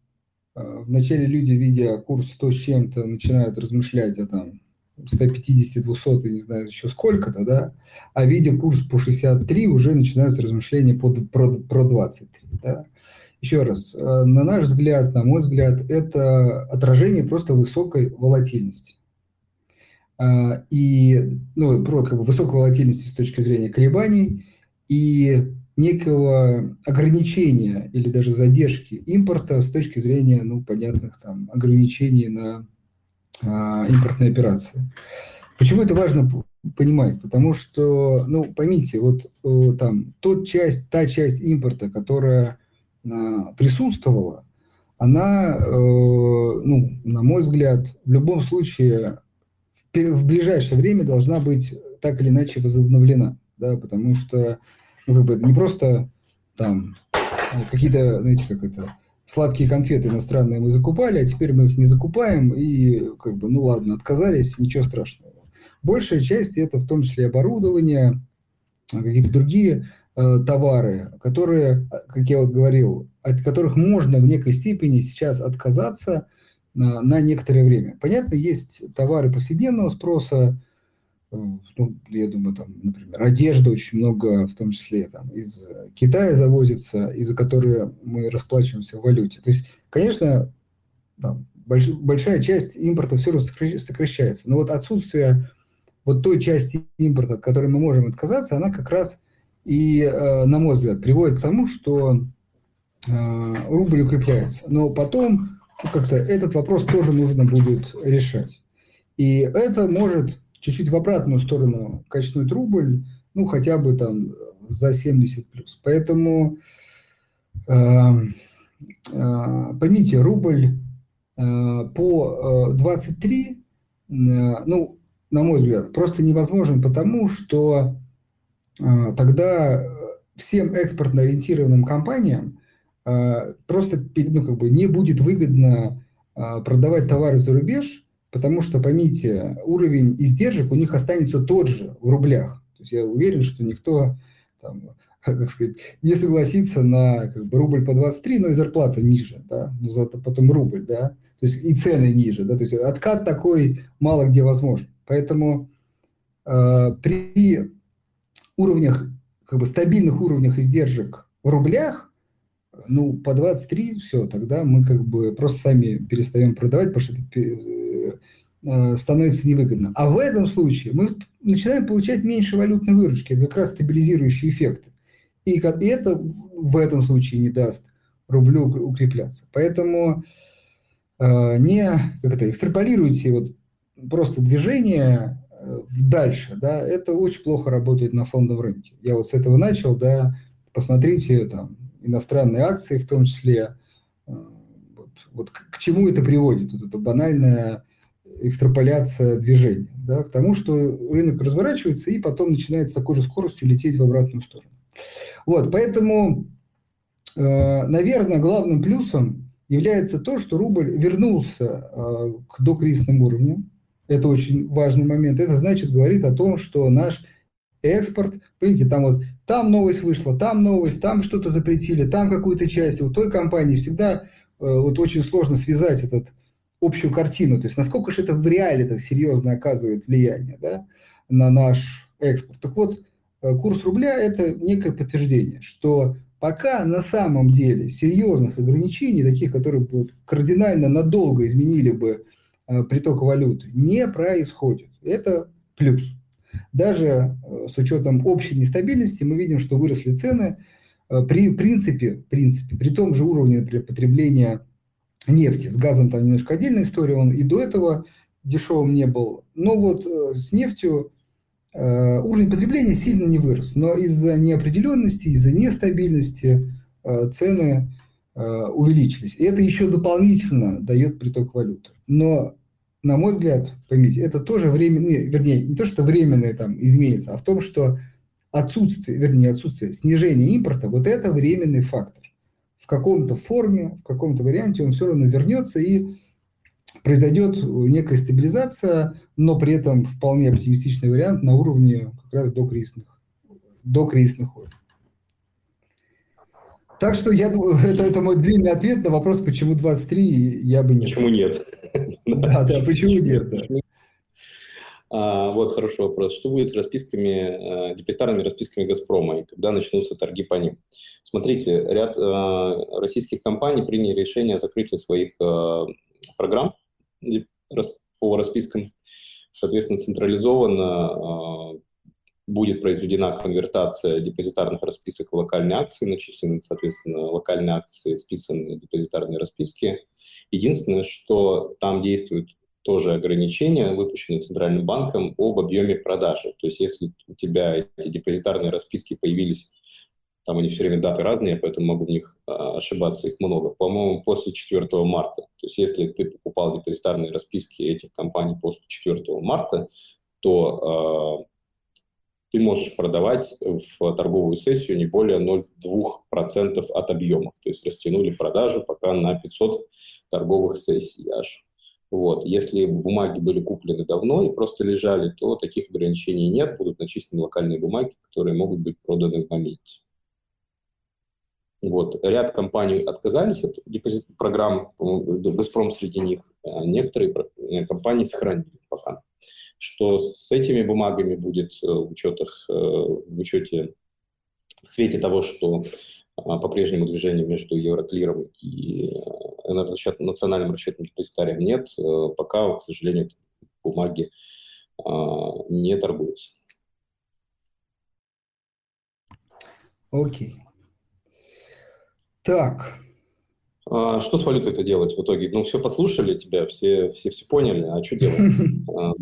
э, вначале люди, видя курс 100 с чем-то, начинают размышлять о там 150, 200, не знаю, еще сколько-то, да, а видя курс по 63, уже начинаются размышления по, про, про 23, да. Еще раз, на наш взгляд, на мой взгляд, это отражение просто высокой волатильности. А, и ну, про как бы, высокой волатильности с точки зрения колебаний и некого ограничения или даже задержки импорта с точки зрения, ну, понятных там ограничений на а, импортные операции. Почему это важно понимать? Потому что, ну, поймите, вот э, там тот часть, та часть импорта, которая а, присутствовала, она, э, ну, на мой взгляд, в любом случае в ближайшее время должна быть так или иначе возобновлена, да, потому что, ну, как бы это не просто там какие-то, знаете, как это, сладкие конфеты иностранные мы закупали, а теперь мы их не закупаем, и как бы, ну ладно, отказались, ничего страшного. Большая часть это в том числе оборудование, какие-то другие э, товары, которые, как я вот говорил, от которых можно в некой степени сейчас отказаться, на, на некоторое время. Понятно, есть товары повседневного спроса, э, ну, я думаю, там, например, одежда очень много, в том числе там, из Китая завозится, из-за которой мы расплачиваемся в валюте. То есть, конечно, там, больш, большая часть импорта все равно сокращается. Но вот отсутствие вот той части импорта, от которой мы можем отказаться, она как раз и, э, на мой взгляд, приводит к тому, что э, рубль укрепляется. Но потом ну, как-то этот вопрос тоже нужно будет решать. И это может чуть-чуть в обратную сторону качнуть рубль, ну, хотя бы там за 70 плюс. Поэтому э, э, поймите, рубль э, по 23, э, ну, на мой взгляд, просто невозможен, потому что э, тогда всем экспортно ориентированным компаниям а, просто ну, как бы не будет выгодно а, продавать товары за рубеж, потому что, поймите, уровень издержек у них останется тот же в рублях. То есть я уверен, что никто там, как сказать, не согласится на как бы, рубль по 23, но и зарплата ниже, да, но зато потом рубль, да, то есть и цены ниже, да, то есть откат такой мало где возможен. Поэтому э, при уровнях, как бы стабильных уровнях издержек в рублях ну, по 23, все, тогда мы как бы просто сами перестаем продавать, потому что становится невыгодно. А в этом случае мы начинаем получать меньше валютной выручки, это как раз стабилизирующие эффекты. И это в этом случае не даст рублю укрепляться. Поэтому э, не как это, экстраполируйте вот просто движение э, дальше, да, это очень плохо работает на фондовом рынке. Я вот с этого начал, да, посмотрите там иностранные акции в том числе. Э, вот, вот к, к чему это приводит? Вот это банальная экстраполяция движения, да, к тому, что рынок разворачивается и потом начинает с такой же скоростью лететь в обратную сторону. Вот, поэтому, э, наверное, главным плюсом является то, что рубль вернулся э, к докризисным уровням. Это очень важный момент. Это значит, говорит о том, что наш экспорт, видите, там вот там новость вышла, там новость, там что-то запретили, там какую-то часть. У той компании всегда э, вот очень сложно связать этот общую картину. То есть насколько же это в реале так серьезно оказывает влияние да, на наш экспорт. Так вот, э, курс рубля – это некое подтверждение, что Пока на самом деле серьезных ограничений, таких, которые бы кардинально надолго изменили бы э, приток валюты, не происходит. Это плюс. Даже э, с учетом общей нестабильности мы видим, что выросли цены при принципе, принципе, при том же уровне например, потребления нефти. С газом там немножко отдельная история, он и до этого дешевым не был. Но вот с нефтью Э, уровень потребления сильно не вырос, но из-за неопределенности, из-за нестабильности э, цены э, увеличились. И это еще дополнительно дает приток валюты. Но, на мой взгляд, поймите, это тоже временное, вернее, не то, что временное там изменится, а в том, что отсутствие, вернее, отсутствие снижения импорта, вот это временный фактор. В каком-то форме, в каком-то варианте он все равно вернется и произойдет некая стабилизация, но при этом вполне оптимистичный вариант на уровне как раз до кризисных, до кризисных уровней. Так что я, это, это мой длинный ответ на вопрос, почему 23, я бы не... Почему нет? Да, да, почему нет? Да. А, вот хороший вопрос. Что будет с расписками, э, депозитарными расписками «Газпрома» и когда начнутся торги по ним? Смотрите, ряд э, российских компаний приняли решение о закрытии своих э, программ по распискам. Соответственно, централизованно а, будет произведена конвертация депозитарных расписок в локальные акции, начислены, соответственно, локальные акции, списанные депозитарные расписки. Единственное, что там действуют тоже ограничения, выпущенные Центральным банком, об объеме продажи. То есть если у тебя эти депозитарные расписки появились там они все время даты разные, поэтому могу в них а, ошибаться, их много. По-моему, после 4 марта. То есть если ты покупал депозитарные расписки этих компаний после 4 марта, то э, ты можешь продавать в торговую сессию не более 0,2% от объема. То есть растянули продажу пока на 500 торговых сессий аж. Вот. Если бумаги были куплены давно и просто лежали, то таких ограничений нет, будут начислены локальные бумаги, которые могут быть проданы в моменте. Вот. Ряд компаний отказались от депозит программ, «Газпром» среди них, а некоторые э, компании сохранили пока. Что с этими бумагами будет э, в, учетах, э, в учете, в свете того, что по-прежнему движения между Евроклиром и национальным расчетным депозитарием нет, пока, к сожалению, бумаги а, не торгуются. Окей. Так. А, что с валютой это делать в итоге? Ну, все послушали тебя, все, все, все поняли, а что делать? А,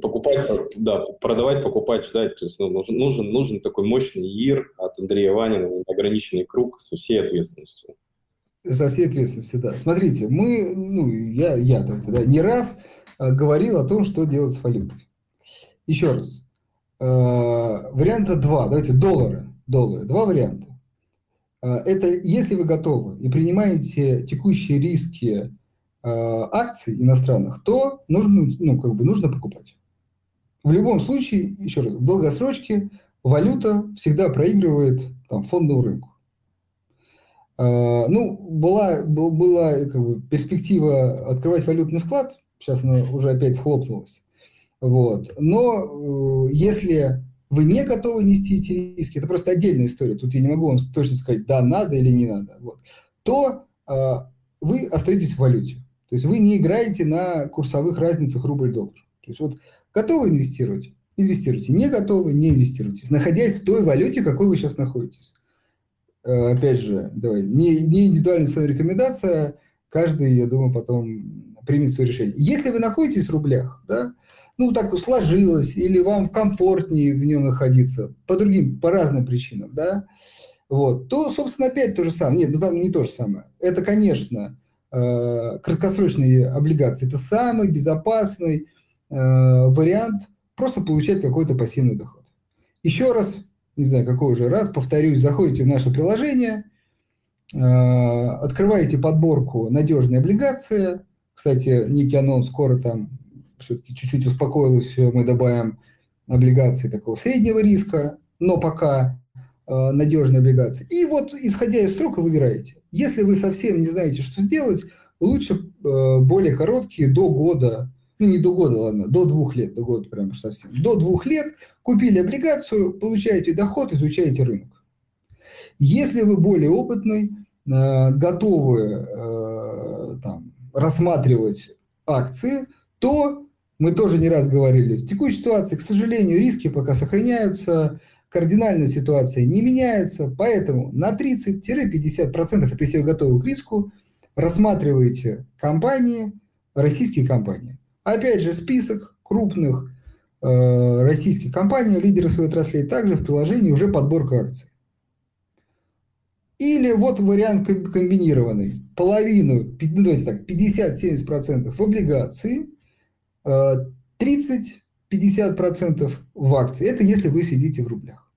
покупать, да, продавать, покупать, ждать. То есть ну, нужен, нужен, нужен такой мощный ИР от Андрея Ванина, ограниченный круг со всей ответственностью. Со всей ответственностью, да. Смотрите, мы, ну, я, я давайте, да, не раз а, говорил о том, что делать с валютой. Еще раз. Варианта два. Давайте доллары. Доллары. Два варианта. А, это если вы готовы и принимаете текущие риски а, акций иностранных, то нужно, ну, как бы нужно покупать. В любом случае, еще раз, в долгосрочке валюта всегда проигрывает там, фондовому рынку. А, ну, была, была как бы, перспектива открывать валютный вклад, сейчас она уже опять схлопнулась. Вот. Но э, если вы не готовы нести эти риски, это просто отдельная история, тут я не могу вам точно сказать, да, надо или не надо, вот, то э, вы остаетесь в валюте. То есть вы не играете на курсовых разницах рубль-доллар. То есть вот готовы инвестировать? Инвестируйте. Не готовы? Не инвестируйте. Находясь в той валюте, какой вы сейчас находитесь. Э, опять же, давай, не, не индивидуальная своя рекомендация, каждый, я думаю, потом примет свое решение. Если вы находитесь в рублях, да, ну, так сложилось, или вам комфортнее в нем находиться, по другим, по разным причинам, да, вот, то, собственно, опять то же самое. Нет, ну там не то же самое. Это, конечно, э, краткосрочные облигации. Это самый безопасный э, вариант просто получать какой-то пассивный доход. Еще раз, не знаю, какой уже раз, повторюсь, заходите в наше приложение, открываете подборку «Надежные облигации». Кстати, некий анонс скоро там все-таки чуть-чуть успокоилось, мы добавим облигации такого среднего риска, но пока э, надежные облигации. И вот, исходя из срока, выбираете. Если вы совсем не знаете, что сделать, лучше э, более короткие, до года, ну не до года, ладно, до двух лет, до года прям совсем, до двух лет купили облигацию, получаете доход, изучаете рынок. Если вы более опытный, э, готовы э, там, рассматривать акции, то мы тоже не раз говорили, в текущей ситуации, к сожалению, риски пока сохраняются, кардинальная ситуация не меняется, поэтому на 30-50%, это если вы готовы к риску, рассматривайте компании, российские компании. Опять же, список крупных э, российских компаний, лидеров своей отраслей, также в приложении уже подборка акций. Или вот вариант комбинированный. Половину, ну давайте так, 50-70% в облигации – 30-50% в акции. Это если вы сидите в рублях.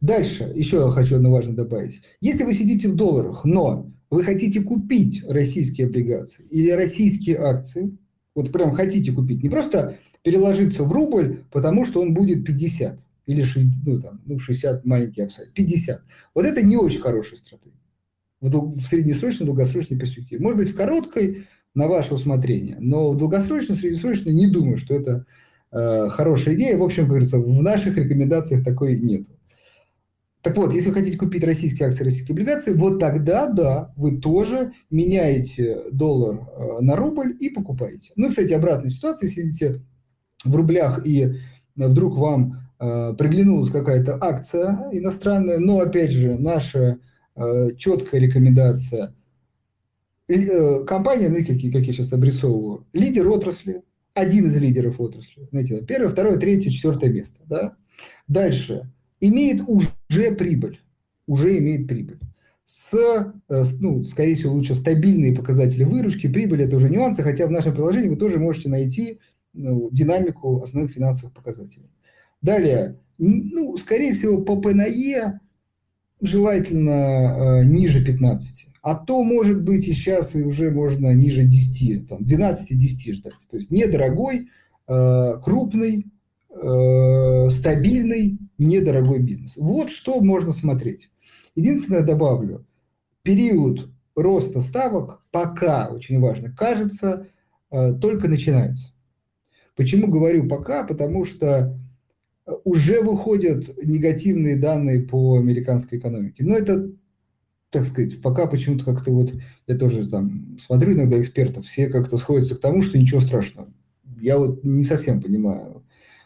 Дальше, еще я хочу одно важное добавить. Если вы сидите в долларах, но вы хотите купить российские облигации или российские акции, вот прям хотите купить, не просто переложиться в рубль, потому что он будет 50 или 60, ну, там, ну, 60 маленький апсайд, 50. Вот это не очень хорошая стратегия в, дол- в среднесрочной, долгосрочной перспективе. Может быть, в короткой на ваше усмотрение. Но в долгосрочно, среднесрочно не думаю, что это э, хорошая идея. В общем, как говорится, в наших рекомендациях такой нет. Так вот, если вы хотите купить российские акции, российские облигации, вот тогда, да, вы тоже меняете доллар э, на рубль и покупаете. Ну, кстати, обратная ситуация, сидите в рублях и вдруг вам э, приглянулась какая-то акция иностранная, но, опять же, наша э, четкая рекомендация – компания, ну, как, как я сейчас обрисовываю, лидер отрасли, один из лидеров отрасли, знаете, первое, второе, третье, четвертое место, да. Дальше, имеет уже прибыль, уже имеет прибыль. С, э, ну, скорее всего, лучше стабильные показатели выручки, прибыли – это уже нюансы, хотя в нашем приложении вы тоже можете найти ну, динамику основных финансовых показателей. Далее, ну, скорее всего, по ПНЕ желательно э, ниже 15. А то, может быть, и сейчас и уже можно ниже 10, там, 12-10 ждать. То есть недорогой, э, крупный, э, стабильный, недорогой бизнес. Вот что можно смотреть. Единственное, добавлю, период роста ставок пока, очень важно, кажется, э, только начинается. Почему говорю пока? Потому что уже выходят негативные данные по американской экономике. Но это так сказать, пока почему-то как-то вот, я тоже там смотрю иногда экспертов, все как-то сходятся к тому, что ничего страшного. Я вот не совсем понимаю,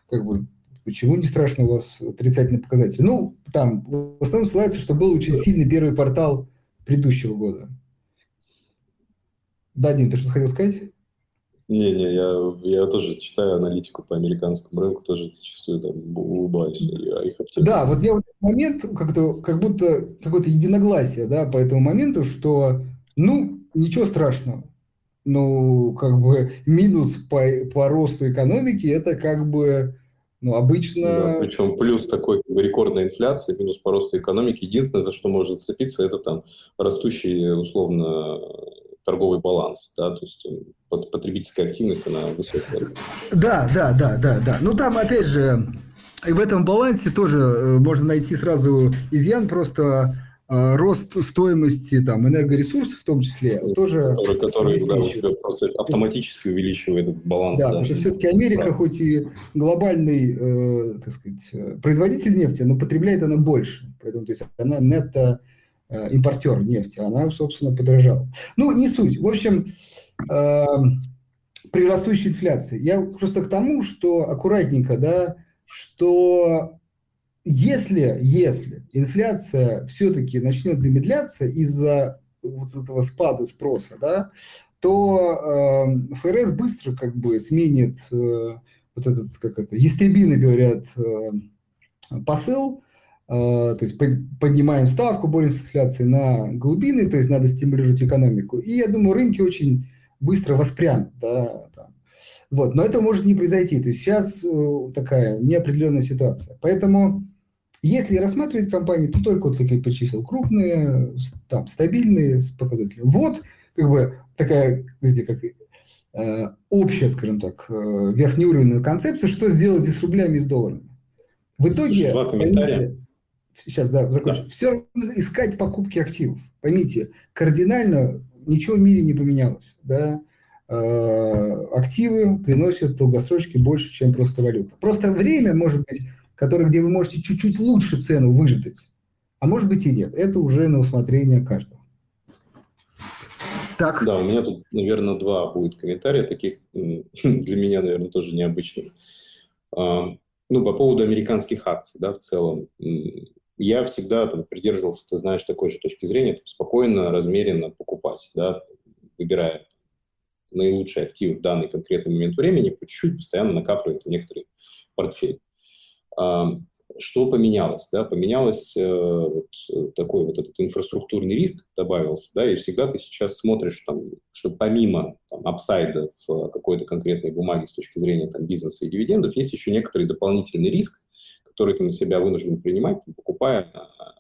как бы, почему не страшно у вас отрицательный показатель. Ну, там, в основном ссылается, что был очень сильный первый портал предыдущего года. Да, Дим, ты что-то хотел сказать? Не-не, я, я тоже читаю аналитику по американскому рынку, тоже зачастую там улыбаюсь о их оптимизме. Да, вот вот этот момент, как-то, как будто какое-то единогласие, да, по этому моменту, что, ну, ничего страшного. Ну, как бы минус по, по росту экономики, это как бы, ну, обычно... Да, причем плюс такой как бы, рекордная инфляция, минус по росту экономики. Единственное, за что может зацепиться, это там растущий, условно, торговый баланс, да, то есть э, потребительская активность, она высокая. Да, да, да, да, да. Ну, там, опять же, и в этом балансе тоже э, можно найти сразу изъян, просто э, рост стоимости там, энергоресурсов в том числе тоже... Который, который да, просто автоматически увеличивает этот баланс. Да, да. потому что все-таки Америка, да. хоть и глобальный э, так сказать, производитель нефти, но потребляет она больше. Поэтому то есть, она нетто импортер нефти, она, собственно, подорожала. Ну, не суть. В общем, э, при растущей инфляции. Я просто к тому, что аккуратненько, да, что если, если инфляция все-таки начнет замедляться из-за вот этого спада спроса, да, то э, ФРС быстро как бы сменит э, вот этот, как это, ястребины говорят, э, посыл, Э, то есть поднимаем ставку, боремся с инфляцией на глубины, то есть надо стимулировать экономику. И я думаю, рынки очень быстро воспрянут. Да, там. Вот. Но это может не произойти. То есть сейчас э, такая неопределенная ситуация. Поэтому Если рассматривать компании, то только вот, как я перечислил, крупные, там, стабильные показатели. Вот, как бы, такая, знаете, как э, общая, скажем так, э, верхнеуровневая концепция, что сделать и с рублями, и с долларами. В итоге, Два комментария. Сейчас, да, закончу. Да. Все равно искать покупки активов. Поймите, кардинально ничего в мире не поменялось. Да? Э, активы приносят долгосрочки больше, чем просто валюта. Просто время, может быть, которое, где вы можете чуть-чуть лучше цену выждать, а может быть и нет. Это уже на усмотрение каждого. Так. Да, у меня тут, наверное, два будет комментария таких, для меня, наверное, тоже необычных. А, ну, по поводу американских акций, да, в целом. Я всегда там, придерживался, ты знаешь, такой же точки зрения, там, спокойно, размеренно покупать, да, выбирая наилучший актив в данный конкретный момент времени, по чуть-чуть постоянно накапливать некоторый портфель. Что поменялось? Да? Поменялось э, вот такой вот этот инфраструктурный риск добавился, да, и всегда ты сейчас смотришь, там, что помимо там, апсайда в какой-то конкретной бумаге с точки зрения там, бизнеса и дивидендов, есть еще некоторый дополнительный риск, который ты на себя вынужден принимать, покупая а,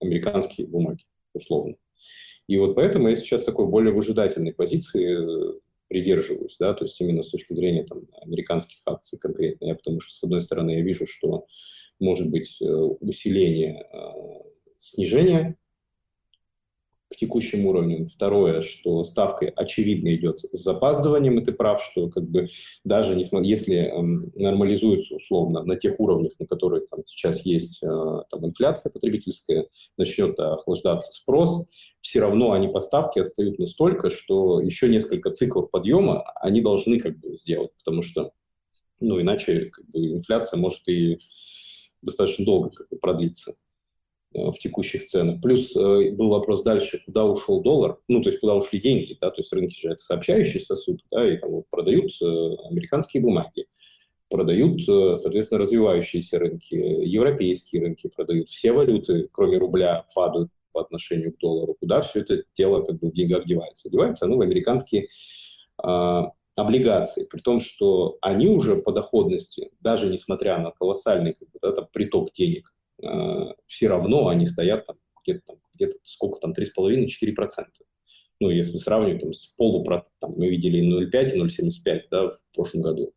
американские бумаги, условно. И вот поэтому я сейчас такой более выжидательной позиции э, придерживаюсь, да, то есть именно с точки зрения там, американских акций конкретно. Я потому что, с одной стороны, я вижу, что может быть э, усиление э, снижения к текущим уровням. Второе, что ставка очевидно идет с запаздыванием, и ты прав, что как бы даже если эм, нормализуется условно на тех уровнях, на которых там, сейчас есть э, там, инфляция потребительская, начнет охлаждаться спрос, все равно они поставки отстают настолько, что еще несколько циклов подъема они должны как бы сделать, потому что ну, иначе как бы, инфляция может и достаточно долго как бы, продлиться. Э, в текущих ценах. Плюс э, был вопрос дальше, куда ушел доллар, ну, то есть куда ушли деньги, да, то есть рынки же это сообщающий сосуд, да, и там вот продают э, американские бумаги, продают, соответственно, развивающиеся рынки, европейские рынки продают, все валюты, кроме рубля, падают по отношению к доллару. Куда все это дело как бы в деньгах девается? Девается оно в американские а, облигации, при том, что они уже по доходности, даже несмотря на колоссальный как бы, да, приток денег, все равно они стоят там где-то, там, где-то сколько там, 3,5-4%. Ну, если сравнивать там, с полупроцентом, там, мы видели 0,5 и 0,75 да, в прошлом году.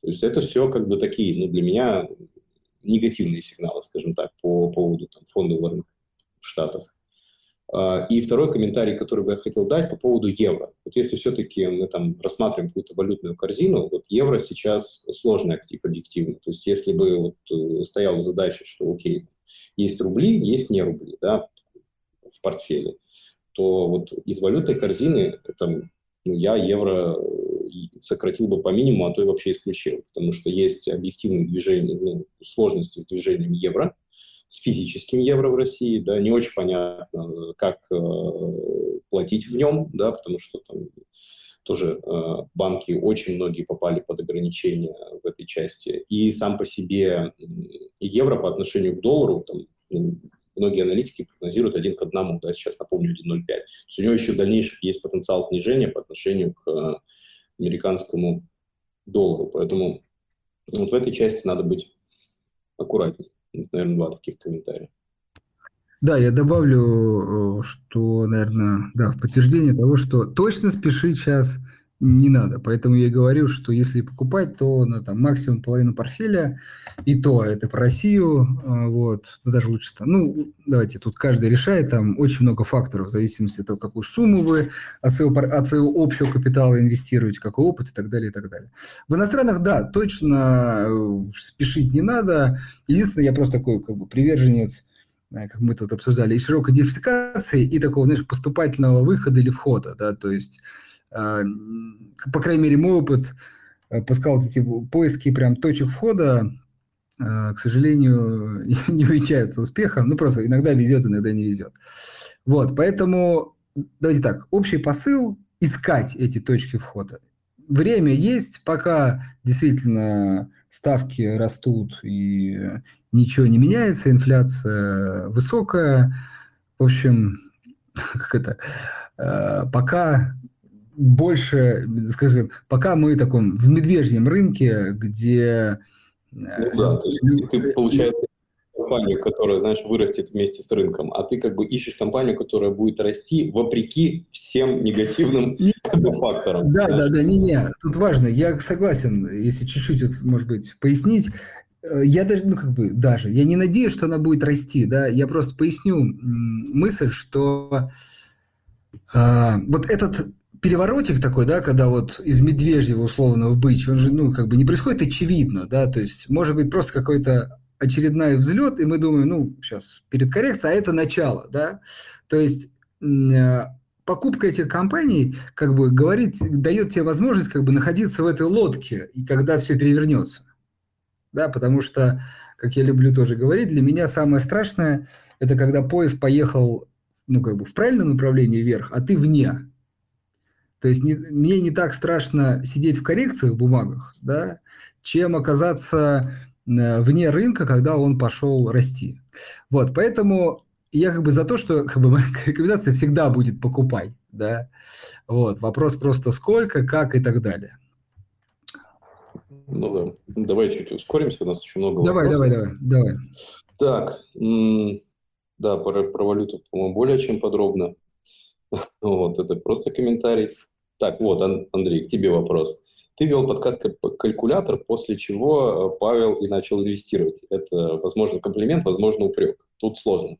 То есть это все как бы такие, ну, для меня негативные сигналы, скажем так, по поводу там, фондового рынка в Штатах. А, и второй комментарий, который бы я хотел дать по поводу евро. Вот если все-таки мы там рассматриваем какую-то валютную корзину, вот евро сейчас сложный актив объективно. То есть если бы вот э, стояла задача, что окей, есть рубли, есть не рубли, да, в портфеле, то вот из валютной корзины там, ну, я евро э, сократил бы по минимуму, а то и вообще исключил, потому что есть объективные движения, ну, сложности с движением евро, с физическим евро в России, да, не очень понятно, как э, платить в нем, да, потому что там тоже э, банки очень многие попали под ограничения в этой части. И сам по себе евро по отношению к доллару, там, многие аналитики прогнозируют один к одному, да, сейчас напомню 1,05. То есть у него еще в дальнейшем есть потенциал снижения по отношению к э, американскому доллару. Поэтому вот в этой части надо быть аккуратнее наверное, два таких комментария. Да, я добавлю, э, что, наверное, да, в подтверждение того, что точно спешить сейчас не надо. Поэтому я говорю, что если покупать, то ну, там, максимум половину портфеля, и то это про Россию, а, вот, ну, даже лучше там, ну, давайте, тут каждый решает, там очень много факторов, в зависимости от того, какую сумму вы от своего, от своего общего капитала инвестируете, какой опыт и так далее, и так далее. В иностранных, да, точно э, спешить не надо. Единственное, я просто такой, как бы, приверженец э, как мы тут обсуждали, и широкой диверсификации, и такого, знаешь, поступательного выхода или входа, да, то есть по крайней мере, мой опыт э, пускал эти поиски прям точек входа, а, к сожалению, не увенчаются успехом. Ну, просто иногда везет, иногда не везет. Вот, поэтому давайте так, общий посыл – искать эти точки входа. Время есть, пока действительно ставки растут и ничего не меняется, инфляция высокая. В общем, как это, пока больше, скажем, пока мы таком в медвежьем рынке, где... Ну да, то есть ты, получается, компанию, которая, знаешь, вырастет вместе с рынком, а ты как бы ищешь компанию, которая будет расти вопреки всем негативным факторам. Да, да, да, не-не, тут важно, я согласен, если чуть-чуть, вот, может быть, пояснить, э, я даже, ну, как бы, даже, я не надеюсь, что она будет расти, да, я просто поясню мысль, что э, вот этот переворотик такой, да, когда вот из медвежьего условного в он же, ну, как бы не происходит очевидно, да, то есть может быть просто какой-то очередной взлет, и мы думаем, ну, сейчас перед коррекцией, а это начало, да, то есть э, покупка этих компаний, как бы говорит, дает тебе возможность как бы находиться в этой лодке, и когда все перевернется, да, потому что, как я люблю тоже говорить, для меня самое страшное, это когда поезд поехал, ну, как бы в правильном направлении вверх, а ты вне, то есть не, мне не так страшно сидеть в коррекциях в бумагах, да, чем оказаться э, вне рынка, когда он пошел расти. Вот, поэтому я как бы за то, что как бы, моя рекомендация всегда будет покупай, да. Вот, вопрос просто сколько, как и так далее. Ну да, давай чуть ускоримся, у нас еще много давай, вопросов. Давай, давай, давай. Так, да, про, про валюту, по-моему, более чем подробно. Вот, это просто комментарий. Так, вот, Андрей, к тебе вопрос. Ты вел подкаст «Калькулятор», после чего э, Павел и начал инвестировать. Это, возможно, комплимент, возможно, упрек. Тут сложно.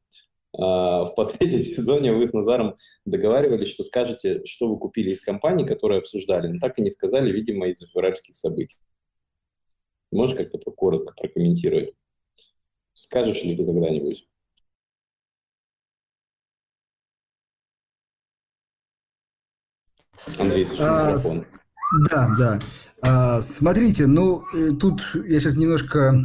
А, в последнем сезоне вы с Назаром договаривались, что скажете, что вы купили из компании, которые обсуждали, но так и не сказали, видимо, из-за февральских событий. Можешь как-то коротко прокомментировать? Скажешь ли ты когда-нибудь? Андрей, а, Да, да. А, смотрите, ну, э, тут я сейчас немножко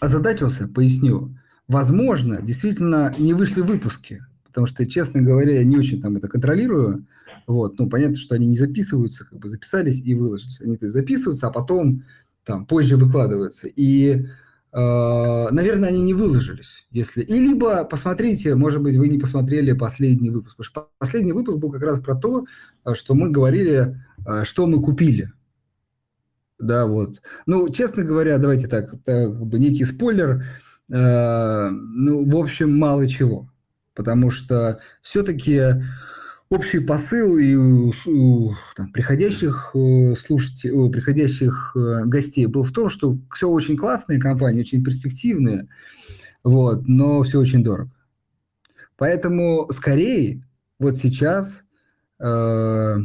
озадачился, поясню. Возможно, действительно не вышли выпуски, потому что, честно говоря, я не очень там это контролирую. Вот, ну, понятно, что они не записываются, как бы записались и выложились. Они то есть, записываются, а потом там позже выкладываются. И наверное, они не выложились. Если... И либо посмотрите, может быть, вы не посмотрели последний выпуск. Потому что последний выпуск был как раз про то, э, что мы говорили, э, что мы купили. Да, вот. Ну, честно говоря, давайте так, бы некий спойлер. Ну, в общем, мало чего. Потому что все-таки общий посыл и у, у там, приходящих э, слушателей, у приходящих э, гостей был в том, что все очень классные компании, очень перспективные, вот, но все очень дорого. Поэтому скорее вот сейчас э,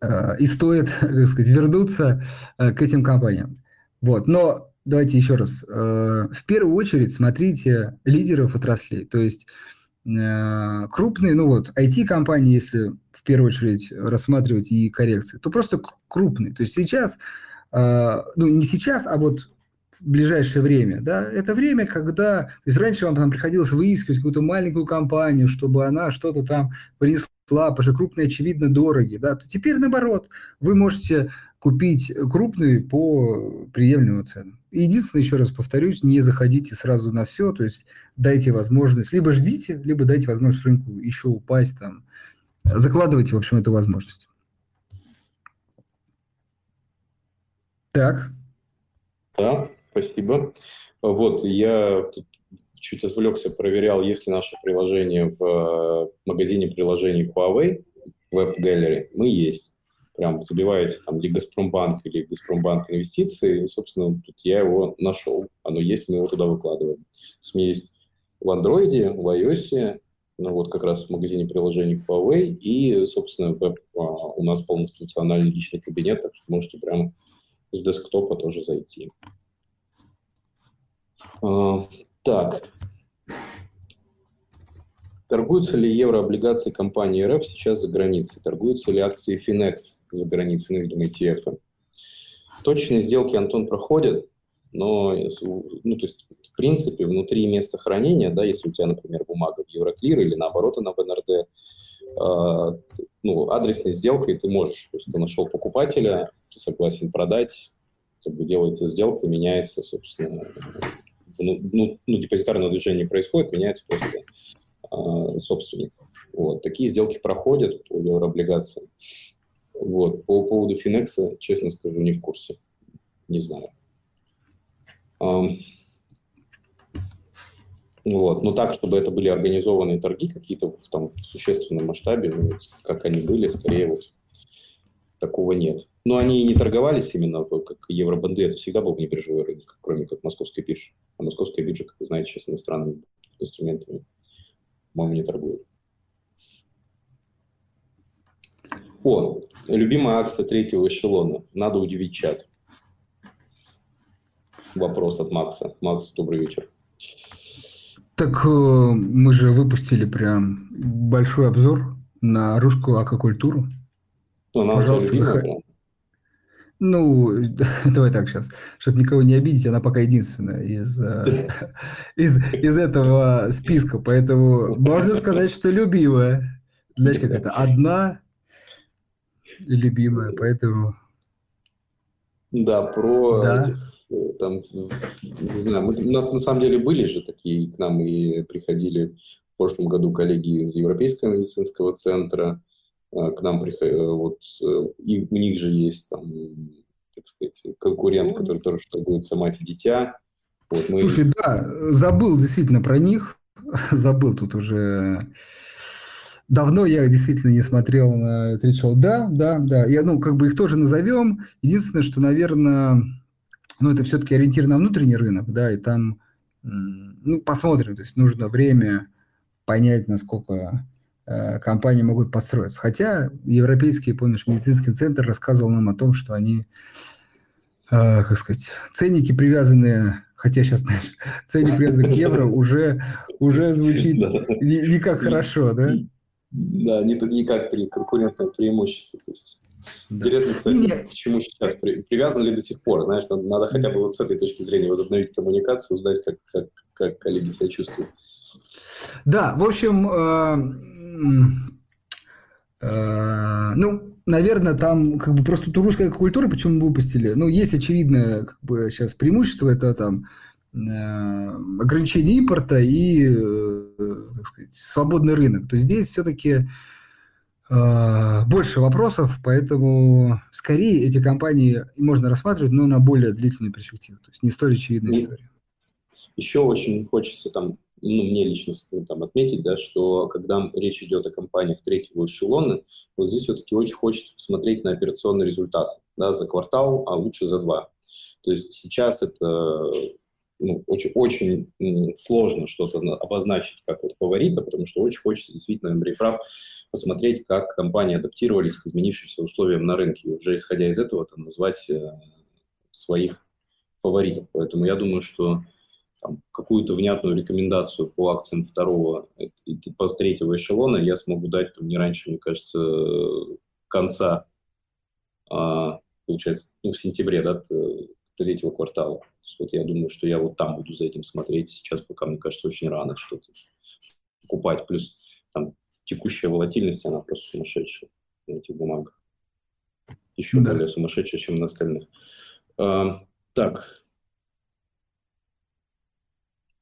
э, и стоит, как сказать, вернуться э, к этим компаниям. Вот, но давайте еще раз. Э, в первую очередь смотрите лидеров отраслей, то есть крупные, ну вот, IT-компании, если в первую очередь рассматривать и коррекции, то просто крупные. То есть сейчас, э, ну не сейчас, а вот в ближайшее время, да, это время, когда, то есть раньше вам там приходилось выискивать какую-то маленькую компанию, чтобы она что-то там принесла, потому что крупные, очевидно, дороги, да, то теперь наоборот, вы можете купить крупные по приемлемым ценам. Единственное, еще раз повторюсь, не заходите сразу на все, то есть дайте возможность, либо ждите, либо дайте возможность рынку еще упасть, там, закладывайте, в общем, эту возможность. Так. Да, спасибо. Вот, я чуть отвлекся, проверял, есть ли наше приложение в магазине приложений Huawei, Web Gallery. Мы есть прям забиваете там или Газпромбанк, или Газпромбанк инвестиции, и, собственно, тут я его нашел. Оно есть, мы его туда выкладываем. То есть у меня есть в Android, в iOS, ну вот как раз в магазине приложений Huawei, и, собственно, веб, а, у нас полнофункциональный личный кабинет, так что можете прямо с десктопа тоже зайти. А, так, Торгуются ли еврооблигации компании РФ сейчас за границей? Торгуются ли акции Finex за границей, ну, видимо, ETF? Точные сделки, Антон, проходят, но, ну, то есть, в принципе, внутри места хранения, да, если у тебя, например, бумага в Евроклир или наоборот она в НРД, э, ну, адресной сделкой ты можешь, то есть ты нашел покупателя, ты согласен продать, как бы делается сделка, меняется, собственно, ну, ну, ну депозитарное движение происходит, меняется просто э, собственник. Вот. Такие сделки проходят по еврооблигациям. Вот. По поводу Финекса, честно скажу, не в курсе. Не знаю. Вот. Но так, чтобы это были организованные торги какие-то в, там, в существенном масштабе, ну, как они были, скорее вот такого нет. Но они не торговались именно как евробанды, это всегда был небиржевой рынок, кроме как московской биржи. А московская биржа, как вы знаете, сейчас иностранными инструментами, по-моему, не торгует. О, любимая акция третьего эшелона. Надо удивить чат. Вопрос от Макса. Макс, добрый вечер. Так э, мы же выпустили прям большой обзор на русскую аквакультуру. Ну, Пожалуйста, заход... Ну, давай так сейчас, чтобы никого не обидеть, она пока единственная из, э, из, из этого списка, поэтому можно сказать, что любимая. Знаешь, как это, одна любимая, поэтому... Да, про да. этих, там, не знаю, мы, у нас на самом деле были же такие, к нам и приходили в прошлом году коллеги из Европейского медицинского центра, э, к нам приходили, э, вот, и у них же есть там, так сказать, конкурент, который тоже торгует сама дитя. Вот мы... Слушай, да, забыл действительно про них, забыл тут уже Давно я действительно не смотрел на Шоу. Да, да, да. Я, ну, как бы их тоже назовем. Единственное, что, наверное, ну, это все-таки ориентир на внутренний рынок, да, и там, ну, посмотрим. То есть нужно время понять, насколько э, компании могут подстроиться. Хотя европейский, помнишь, медицинский центр рассказывал нам о том, что они, э, как сказать, ценники привязанные хотя сейчас, знаешь, ценник привязанный к евро уже, уже звучит не, не как хорошо, да? Да, не, не как при конкурентное преимущество. То есть. Да. Интересно, кстати, Нет. к чему сейчас при, привязано ли до сих пор. Знаешь, надо, надо хотя бы вот с этой точки зрения возобновить коммуникацию, узнать, как, как, как коллеги себя чувствуют. Да, в общем, э, э, ну, наверное, там как бы просто ту русская культура, почему мы выпустили, ну, есть очевидное как бы сейчас преимущество, это там Э, ограничение импорта и э, как сказать, свободный рынок, то здесь все-таки э, больше вопросов, поэтому скорее эти компании можно рассматривать, но на более длительную перспективу, то есть не столь очевидная и история. Еще очень хочется там, ну, мне лично там отметить, да, что когда речь идет о компаниях третьего эшелона, вот здесь все-таки очень хочется посмотреть на операционный результат, да, за квартал, а лучше за два. То есть сейчас это ну, очень, очень сложно что-то обозначить как вот фаворита, потому что очень хочется действительно, Андрей прав, посмотреть, как компании адаптировались к изменившимся условиям на рынке, и уже исходя из этого там, назвать э, своих фаворитов. Поэтому я думаю, что там, какую-то внятную рекомендацию по акциям второго и по третьего эшелона я смогу дать там, не раньше, мне кажется, конца, а, получается, ну, в сентябре, да, третьего квартала. Вот я думаю, что я вот там буду за этим смотреть. Сейчас пока, мне кажется, очень рано что-то покупать. Плюс там текущая волатильность, она просто сумасшедшая на этих бумагах. Еще да. более сумасшедшая, чем на остальных. А, так.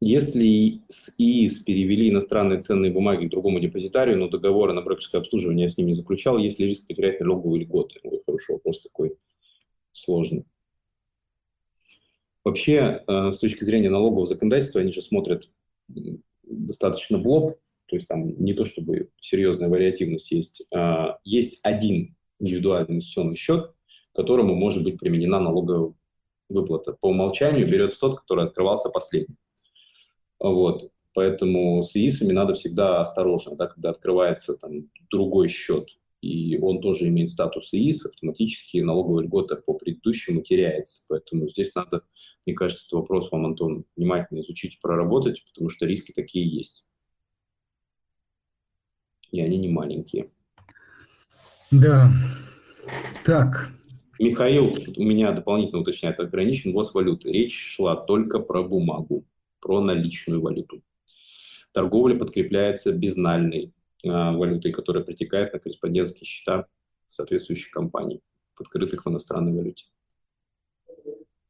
Если с ИИС перевели иностранные ценные бумаги к другому депозитарию, но договора на брокерское обслуживание с ним не заключал, есть ли риск потерять налоговые льготы? Ой, хороший вопрос такой сложный. Вообще, э, с точки зрения налогового законодательства, они же смотрят достаточно в лоб, то есть там не то чтобы серьезная вариативность есть. А, есть один индивидуальный инвестиционный счет, которому может быть применена налоговая выплата. По умолчанию берется тот, который открывался последним. Вот. Поэтому с ИИСами надо всегда осторожно, да, когда открывается там другой счет, и он тоже имеет статус ИИС, автоматически налоговая льгота по предыдущему теряется. Поэтому здесь надо, мне кажется, этот вопрос вам, Антон, внимательно изучить проработать, потому что риски такие есть. И они не маленькие. Да. Так. Михаил у меня дополнительно уточняет, ограничен ввоз валюты. Речь шла только про бумагу, про наличную валюту. Торговля подкрепляется безнальной а, валютой, которая притекает на корреспондентские счета соответствующих компаний, подкрытых в иностранной валюте.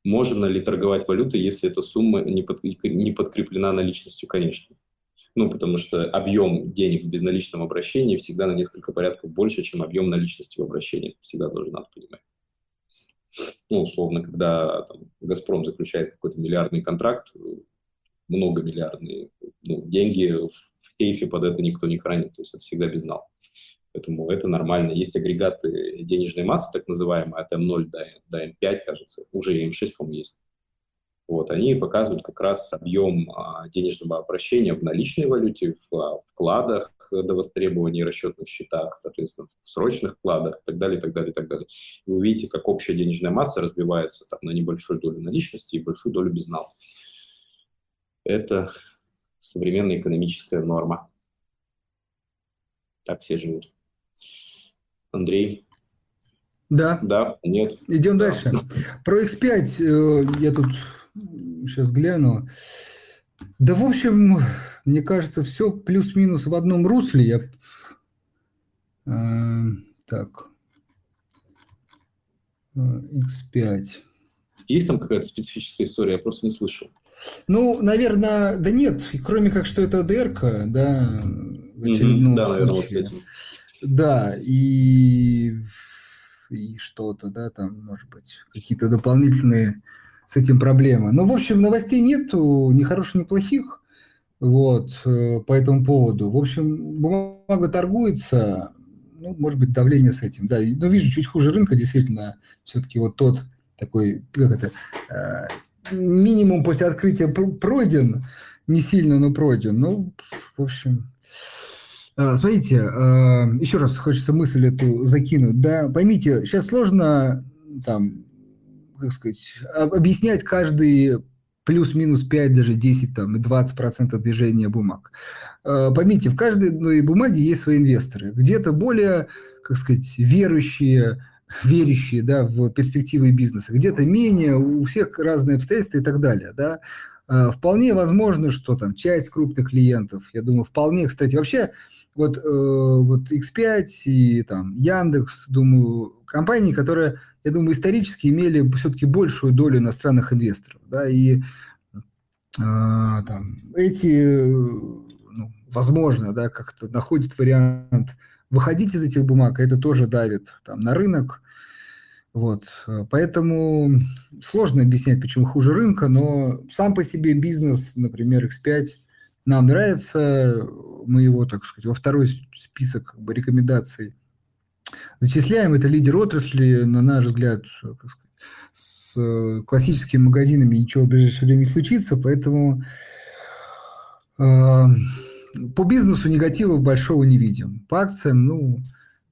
Можно ли торговать валютой, если эта сумма не, под, не подкреплена наличностью, конечно. Ну, потому что объем денег в безналичном обращении всегда на несколько порядков больше, чем объем наличности в обращении. Это всегда тоже надо понимать. Ну, условно, когда там, «Газпром» заключает какой-то миллиардный контракт, многомиллиардные ну, деньги в сейфе под это никто не хранит, то есть это всегда безнал. Поэтому это нормально. Есть агрегаты денежной массы, так называемые, от М0 до, до М5, кажется, уже М6, по-моему, есть. Вот, они показывают как раз объем а, денежного обращения в наличной валюте, в а, вкладах до востребования, расчетных счетах, соответственно, в срочных вкладах и так далее, и так далее, и так далее. И вы видите, как общая денежная масса разбивается там, на небольшую долю наличности и большую долю безнал. Это современная экономическая норма. Так все живут. Андрей? Да. Да, нет. Идем да. дальше. Про X5 э, я тут сейчас гляну. Да, в общем, мне кажется, все плюс-минус в одном русле. Я... Э, так. X5. Есть там какая-то специфическая история? Я просто не слышал. Ну, наверное, да нет, кроме как, что это ДРК, да, в очередном mm-hmm, да, наверное, вот этим. Да, и, и что-то, да, там, может быть, какие-то дополнительные с этим проблемы. Ну, в общем, новостей нету, ни хороших, ни плохих, вот, э, по этому поводу. В общем, бумага торгуется, ну, может быть, давление с этим, да. Но вижу, чуть хуже рынка, действительно, все-таки вот тот такой, как это, э, минимум после открытия пройден, не сильно, но пройден. Ну, в общем, э, Смотрите, еще раз хочется мысль эту закинуть. Да, поймите, сейчас сложно там как сказать, объяснять каждый плюс-минус 5, даже 10 там, и 20 процентов движения бумаг. А, поймите, в каждой ну, бумаге есть свои инвесторы. Где-то более, как сказать, верующие, верящие да, в перспективы бизнеса, где-то менее, у всех разные обстоятельства и так далее. Да. А, вполне возможно, что там часть крупных клиентов, я думаю, вполне, кстати, вообще вот, э, вот X5 и там Яндекс, думаю, компании, которые я думаю, исторически имели все-таки большую долю иностранных инвесторов. Да, и э, там, эти, ну, возможно, да, как-то находят вариант выходить из этих бумаг, а это тоже давит там, на рынок. Вот. Поэтому сложно объяснять, почему хуже рынка, но сам по себе бизнес, например, X5, нам нравится, мы его, так сказать, во второй список рекомендаций зачисляем. Это лидер отрасли, на наш взгляд, как сказать, с э, классическими магазинами ничего в ближайшее время не случится, поэтому э, по бизнесу негатива большого не видим. По акциям, ну,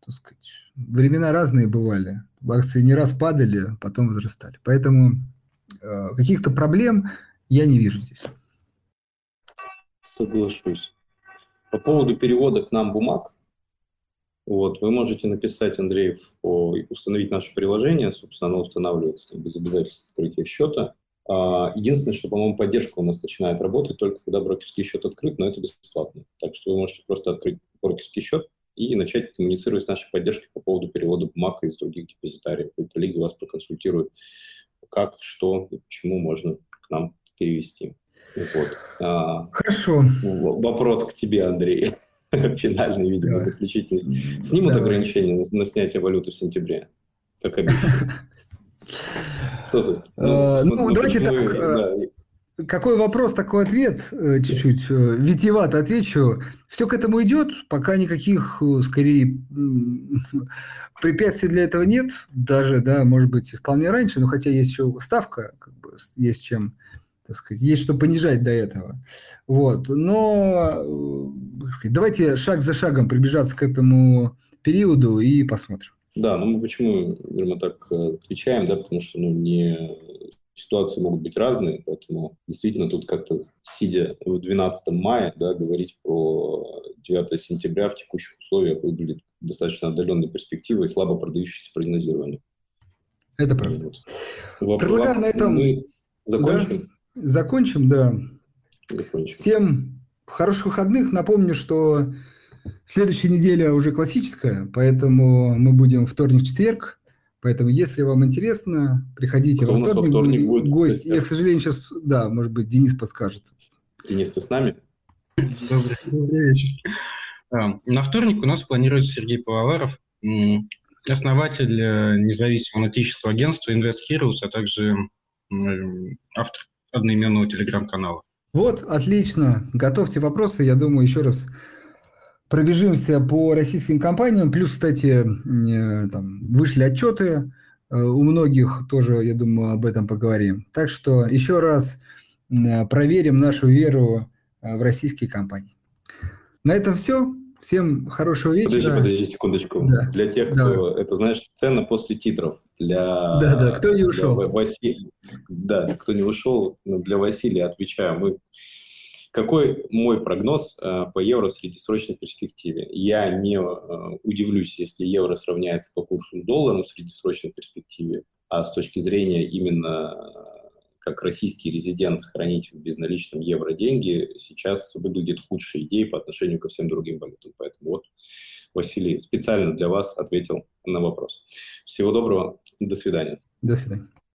так сказать, времена разные бывали. Акции не раз падали, потом возрастали. Поэтому э, каких-то проблем я не вижу здесь. Соглашусь. По поводу перевода к нам бумаг, вот, вы можете написать, Андрей, по, установить наше приложение, собственно, оно устанавливается без обязательств открытия счета. А, единственное, что, по-моему, поддержка у нас начинает работать только когда брокерский счет открыт, но это бесплатно. Так что вы можете просто открыть брокерский счет и начать коммуницировать с нашей поддержкой по поводу перевода бумаг из других депозитариев. И коллеги вас проконсультируют, как, что и почему можно к нам перевести. Вот. А, Хорошо. Вопрос к тебе, Андрей. финальный, видимо, заключительный. Снимут Давай. ограничения на, на снятие валюты в сентябре, как обещано. Ну, ну давайте так. Э, какой вопрос, такой ответ, э, чуть-чуть э, витиевато отвечу. Все к этому идет, пока никаких, скорее, препятствий для этого нет, даже, да, может быть, вполне раньше, но хотя есть еще ставка, как бы, есть чем так сказать, есть что понижать до этого. Вот. Но э, сказать, давайте шаг за шагом прибежаться к этому периоду и посмотрим. Да, ну мы почему, видимо, так э, отвечаем, да, потому что ну, не ситуации могут быть разные, поэтому действительно тут как-то, сидя в 12 мая, да, говорить про 9 сентября в текущих условиях выглядит достаточно отдаленной перспективой и слабо продающейся прогнозированию. Это правда. Вот. Предлагаю на этом... Мы закончим. Да? Закончим, да. Закончим. Всем хороших выходных. Напомню, что следующая неделя уже классическая, поэтому мы будем вторник-четверг. Поэтому, если вам интересно, приходите Кто во вторник, во вторник будет, будет гость. Я, к сожалению, сейчас, да, может быть, Денис подскажет. Денис, ты с нами? Добрый, добрый вечер. А, на вторник у нас планируется Сергей Павловаров, основатель э, независимого аналитического агентства Invest Heroes, а также автор одноименного телеграм-канала. Вот, отлично. Готовьте вопросы. Я думаю, еще раз пробежимся по российским компаниям. Плюс, кстати, э, там вышли отчеты. Э, у многих тоже, я думаю, об этом поговорим. Так что еще раз э, проверим нашу веру в российские компании. На этом все. Всем хорошего вечера. Подожди, подожди секундочку. Да. Для тех, кто, Давай. это знаешь, сцена после титров. Для, да, да, кто не ушел. Василия, да, кто не ушел, для Василия отвечаю. Мы какой мой прогноз э, по евро в среднесрочной перспективе? Я не э, удивлюсь, если евро сравняется по курсу с долларом в среднесрочной перспективе, а с точки зрения именно э, как российский резидент хранить в безналичном евро деньги сейчас выглядит худшей идеей по отношению ко всем другим валютам. Поэтому вот Василий специально для вас ответил на вопрос. Всего доброго, до свидания. До свидания.